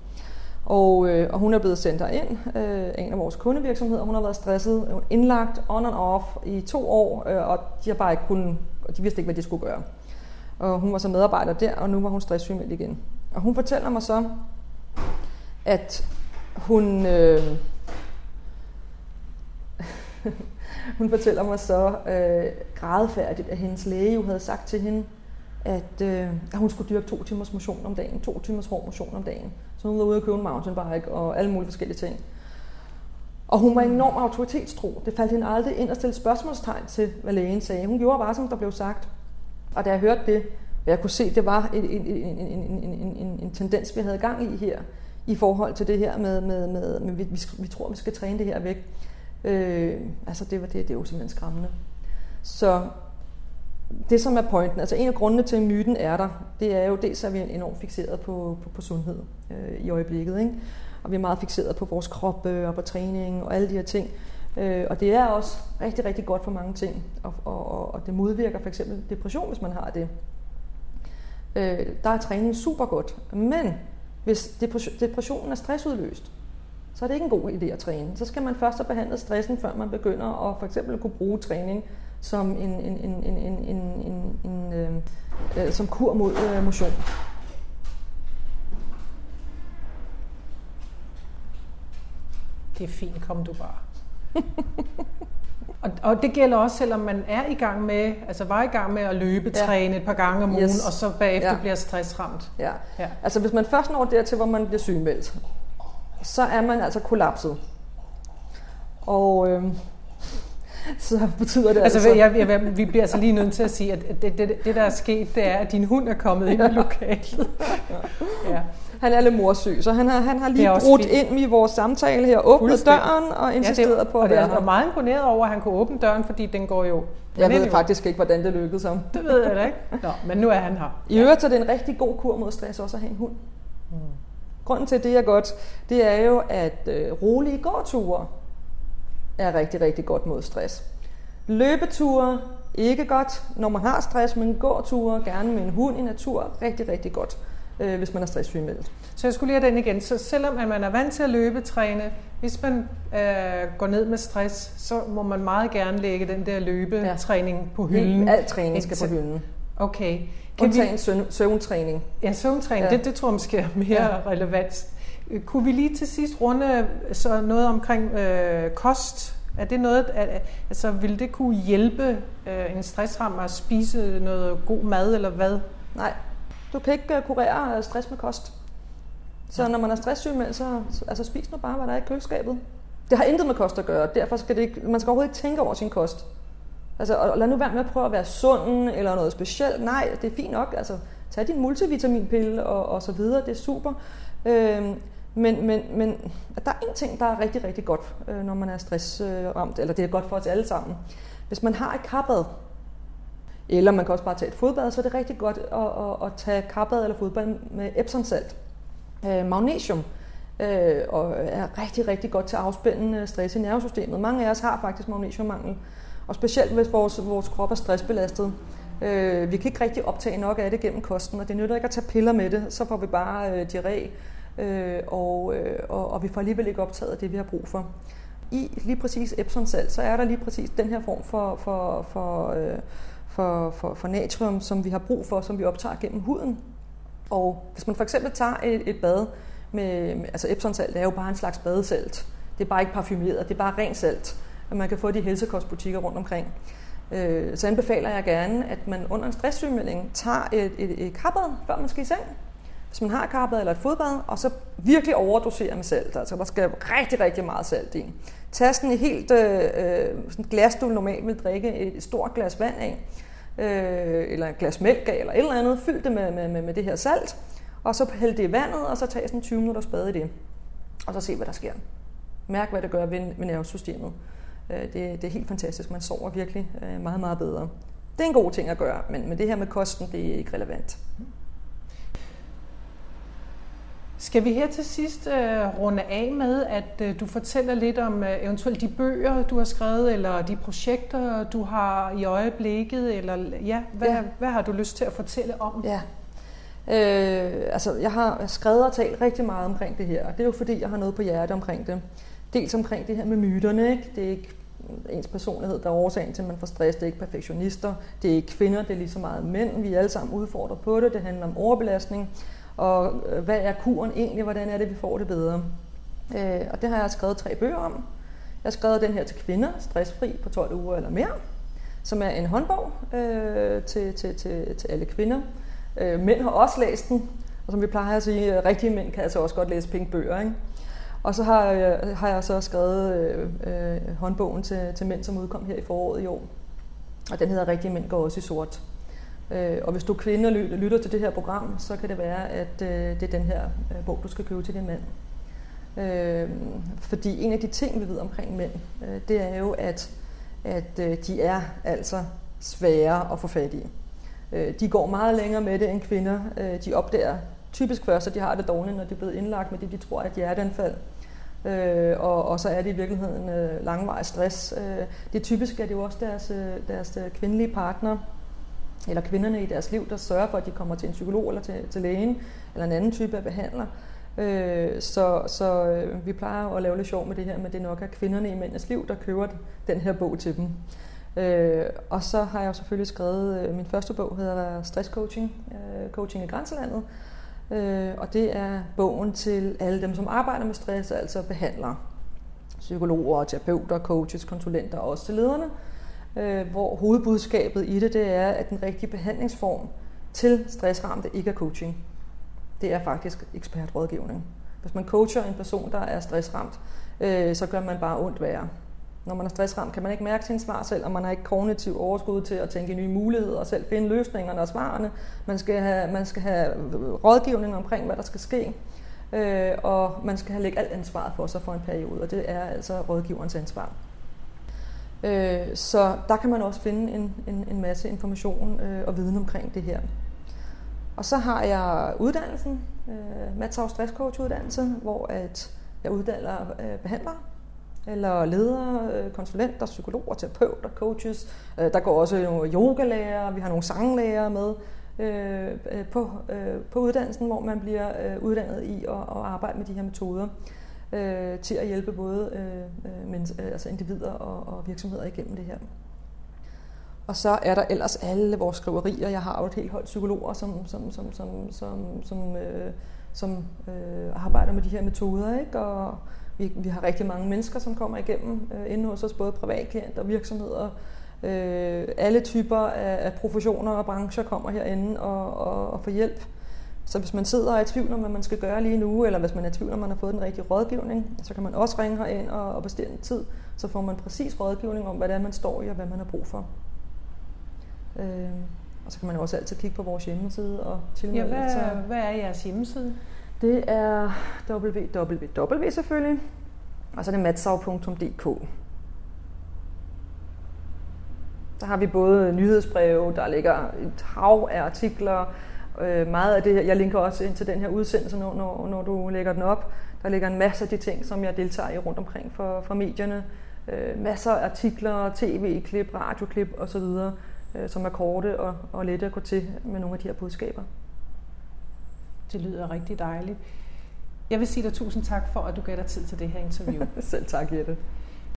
Og, øh, og hun er blevet sendt ind øh, en af vores kundevirksomheder. Hun har været stresset, hun er indlagt on and off i to år, øh, og de har bare ikke kunnet, og de vidste ikke, hvad de skulle gøre. Og hun var så medarbejder der, og nu var hun stresssygemeldt igen. Og hun fortæller mig så, at hun... Øh, hun fortæller mig så øh, grædefærdigt, at hendes læge jo havde sagt til hende, at, øh, at hun skulle dyrke to timers motion om dagen, to timers hård motion om dagen. Så hun var ude og købe en mountainbike og alle mulige forskellige ting. Og hun var enormt autoritetstro. Det faldt hende aldrig ind at stille spørgsmålstegn til, hvad lægen sagde. Hun gjorde bare, som der blev sagt. Og da jeg hørte det, og jeg kunne se, det var en, en, en, en, en, en, en tendens, vi havde gang i her, i forhold til det her med, med, med, med vi, vi tror, vi skal træne det her væk. Øh, altså det var det, det er jo simpelthen skræmmende. Så det som er pointen, altså en af grundene til, at myten er der, det er jo dels, at vi er enormt fixeret på, på, på sundhed øh, i øjeblikket. Ikke? Og vi er meget fixeret på vores krop øh, og på træning og alle de her ting. Øh, og det er også rigtig, rigtig godt for mange ting. Og, og, og det modvirker for eksempel depression, hvis man har det. Øh, der er træning super godt. Men hvis depressionen er stressudløst, så er det ikke en god idé at træne. Så skal man først have behandlet stressen, før man begynder at for eksempel kunne bruge træning som en, en, en, en, en, en, en, en øh, øh, som kur mod øh, motion. Det er fint, kom du bare. og, og det gælder også, selvom man er i gang med, altså var i gang med at løbe, ja. træne et par gange om ugen, yes. og så bagefter ja. bliver stressramt. Ja. ja. Altså hvis man først når dertil, hvor man bliver sygemeldt, så er man altså kollapset. Og øh, så betyder det altså... altså... Jeg, jeg, vi bliver altså lige nødt til at sige, at det, det, det der er sket, det er, at din hund er kommet ind i lokalet. ja. Han er lidt morsyg, så han har, han har lige brudt ind i vores samtale her, åbnet døren og insisteret ja, det, på at være her. Og meget imponeret over, at han kunne åbne døren, fordi den går jo... Jeg ved faktisk ikke, hvordan det lykkedes ham. Det ved jeg ikke. Nå, men nu er han her. I øvrigt så er det en rigtig god kur mod stress også at have en hund. Mm. Grunden til, at det er godt, det er jo, at øh, rolige gåture er rigtig, rigtig godt mod stress. Løbeture, ikke godt, når man har stress, men gåture, gerne med en hund i natur, rigtig, rigtig godt, øh, hvis man er stresssygemeldt. Så jeg skulle lige have den igen. Så selvom at man er vant til at løbetræne, hvis man øh, går ned med stress, så må man meget gerne lægge den der løbetræning ja. på hylden. Al træning skal på hylden. Okay. Kan Undtagen vi... søvn, søvntræning. Ja, søvntræning, ja. Det, det tror jeg måske er mere ja. relevant. Kunne vi lige til sidst runde så noget omkring øh, kost? Er det noget, at, altså vil det kunne hjælpe øh, en stressrammer at spise noget god mad, eller hvad? Nej, du kan ikke øh, kurere stress med kost. Så ja. når man er stresssyg, så altså, spis nu bare, hvad der er i køleskabet. Det har intet med kost at gøre, derfor skal det ikke, man skal overhovedet ikke tænke over sin kost. Altså, og lad nu være med at prøve at være sund eller noget specielt. Nej, det er fint nok. Altså, tag din multivitaminpille og, og så videre, det er super. Øhm, men, men, men der er en ting, der er rigtig, rigtig godt, øh, når man er stressramt, eller det er godt for os alle sammen. Hvis man har et karbad, eller man kan også bare tage et fodbad, så er det rigtig godt at, at, at tage karbad eller fodbad med Epsom-salt. Øh, magnesium øh, og er rigtig, rigtig godt til at afspænde øh, stress i nervesystemet. Mange af os har faktisk magnesiummangel, og specielt hvis vores, vores krop er stressbelastet. Øh, vi kan ikke rigtig optage nok af det gennem kosten, og det nytter ikke at tage piller med det, så får vi bare øh, diarré, øh, og, øh, og, og vi får alligevel ikke optaget det, vi har brug for. I lige præcis Epsom salt, så er der lige præcis den her form for, for, for, øh, for, for, for natrium, som vi har brug for, som vi optager gennem huden. Og hvis man for eksempel tager et, et bad med, altså Epsom salt er jo bare en slags badesalt. Det er bare ikke parfumeret, det er bare rent salt at man kan få de helsekostbutikker rundt omkring. Øh, så anbefaler jeg gerne, at man under en stresssygemelding tager et, et, et karbad, før man skal i seng. Hvis man har et karbad eller et fodbad, og så virkelig overdoserer med salt. Altså der skal rigtig, rigtig meget salt i. Tag sådan et helt øh, øh sådan glas, du normalt vil drikke et stort glas vand af, øh, eller et glas mælk af, eller et eller andet. Fyld det med, med, med, med det her salt, og så hæld det i vandet, og så tag sådan 20 minutter spade i det. Og så se, hvad der sker. Mærk, hvad det gør ved, ved nervesystemet. Øh, det, det er helt fantastisk. Man sover virkelig øh, meget, meget bedre. Det er en god ting at gøre, men, men det her med kosten, det er ikke relevant. Skal vi her til sidst uh, runde af med, at uh, du fortæller lidt om uh, eventuelt de bøger, du har skrevet, eller de projekter, du har i øjeblikket, eller ja, hvad, ja. hvad har du lyst til at fortælle om? Ja. Øh, altså, jeg har skrevet og talt rigtig meget omkring det her, og det er jo fordi, jeg har noget på hjerte omkring det. Dels omkring det her med myterne. Ikke? Det er ikke ens personlighed, der er årsagen til, at man får stress. Det er ikke perfektionister. Det er ikke kvinder, det er lige så meget mænd. Vi er alle sammen udfordret på det. Det handler om overbelastning. Og øh, hvad er kuren egentlig? Hvordan er det, vi får det bedre? Øh, og det har jeg skrevet tre bøger om. Jeg har skrevet den her til kvinder, stressfri på 12 uger eller mere, som er en håndbog øh, til, til, til, til alle kvinder. Øh, mænd har også læst den, og som vi plejer at sige, rigtige mænd kan altså også godt læse pink bøger. Ikke? Og så har jeg, har jeg så skrevet øh, øh, håndbogen til, til mænd, som udkom her i foråret i år. Og den hedder Rigtige mænd går også i sort. Øh, og hvis du kvinder lytter til det her program, så kan det være, at øh, det er den her øh, bog, du skal købe til din mand. Øh, fordi en af de ting, vi ved omkring mænd, øh, det er jo, at, at øh, de er altså svære at få fat i. Øh, de går meget længere med det end kvinder. Øh, de opdager typisk først, at de har det dårligt, når de er blevet indlagt med det, de tror er et hjerteanfald øh, og, og så er det i virkeligheden øh, langvarig stress. Øh, det er typisk, at det jo også deres, øh, deres øh, kvindelige partner, eller kvinderne i deres liv, der sørger for, at de kommer til en psykolog eller til, til lægen, eller en anden type af behandler. Øh, så så øh, vi plejer at lave lidt sjov med det her, men det er nok at kvinderne i mændenes liv, der køber den her bog til dem. Øh, og så har jeg jo selvfølgelig skrevet, øh, min første bog hedder Stress Coaching, øh, Coaching i Grænselandet, Øh, og det er bogen til alle dem, som arbejder med stress, altså behandlere, psykologer, terapeuter, coaches, konsulenter og også til lederne. Øh, hvor hovedbudskabet i det, det er, at den rigtige behandlingsform til stressramte ikke er coaching. Det er faktisk ekspertrådgivning. Hvis man coacher en person, der er stressramt, øh, så gør man bare ondt værre. Når man er stressramt, kan man ikke mærke sin svar selv, og man har ikke kognitiv overskud til at tænke nye muligheder og selv finde løsningerne og svarene. Man skal have, man skal have rådgivning omkring, hvad der skal ske. Øh, og man skal have lægge alt ansvaret for sig for en periode, og det er altså rådgiverens ansvar. Øh, så der kan man også finde en, en, en masse information øh, og viden omkring det her. Og så har jeg uddannelsen, øh, Matsau Stress Coach uddannelse, hvor at jeg uddanner øh, behandlere, eller ledere, øh, konsulenter, psykologer, terapeuter, coaches. Øh, der går også nogle yogalærer, vi har nogle sanglærer med øh, øh, på, øh, på uddannelsen, hvor man bliver øh, uddannet i at, at arbejde med de her metoder øh, til at hjælpe både øh, men, altså individer og, og virksomheder igennem det her. Og så er der ellers alle vores skriverier. Jeg har jo et helt hold psykologer, som, som, som, som, som, som, øh, som øh, arbejder med de her metoder. Ikke? Og vi, vi har rigtig mange mennesker, som kommer igennem øh, inde hos os, både privatklienter og virksomheder. Øh, alle typer af, af professioner og brancher kommer herinde og, og, og får hjælp. Så hvis man sidder og er i tvivl om, hvad man skal gøre lige nu, eller hvis man er i tvivl om, man har fået den rigtige rådgivning, så kan man også ringe herind og, og bestille en tid. Så får man præcis rådgivning om, hvad det er, man står i og hvad man har brug for. Øh, og så kan man også altid kigge på vores hjemmeside og tilmelde Ja, hvad, sig. hvad er jeres hjemmeside? Det er www selvfølgelig, og så er det matsav.dk. Der har vi både nyhedsbreve, der ligger et hav af artikler, øh, meget af det her, jeg linker også ind til den her udsendelse, når, når, når du lægger den op. Der ligger en masse af de ting, som jeg deltager i rundt omkring for, for medierne. Øh, masser af artikler, tv-klip, radioklip osv., øh, som er korte og, og lette at gå til med nogle af de her budskaber. Det lyder rigtig dejligt. Jeg vil sige dig tusind tak for, at du gav dig tid til det her interview. Selv tak, Jette.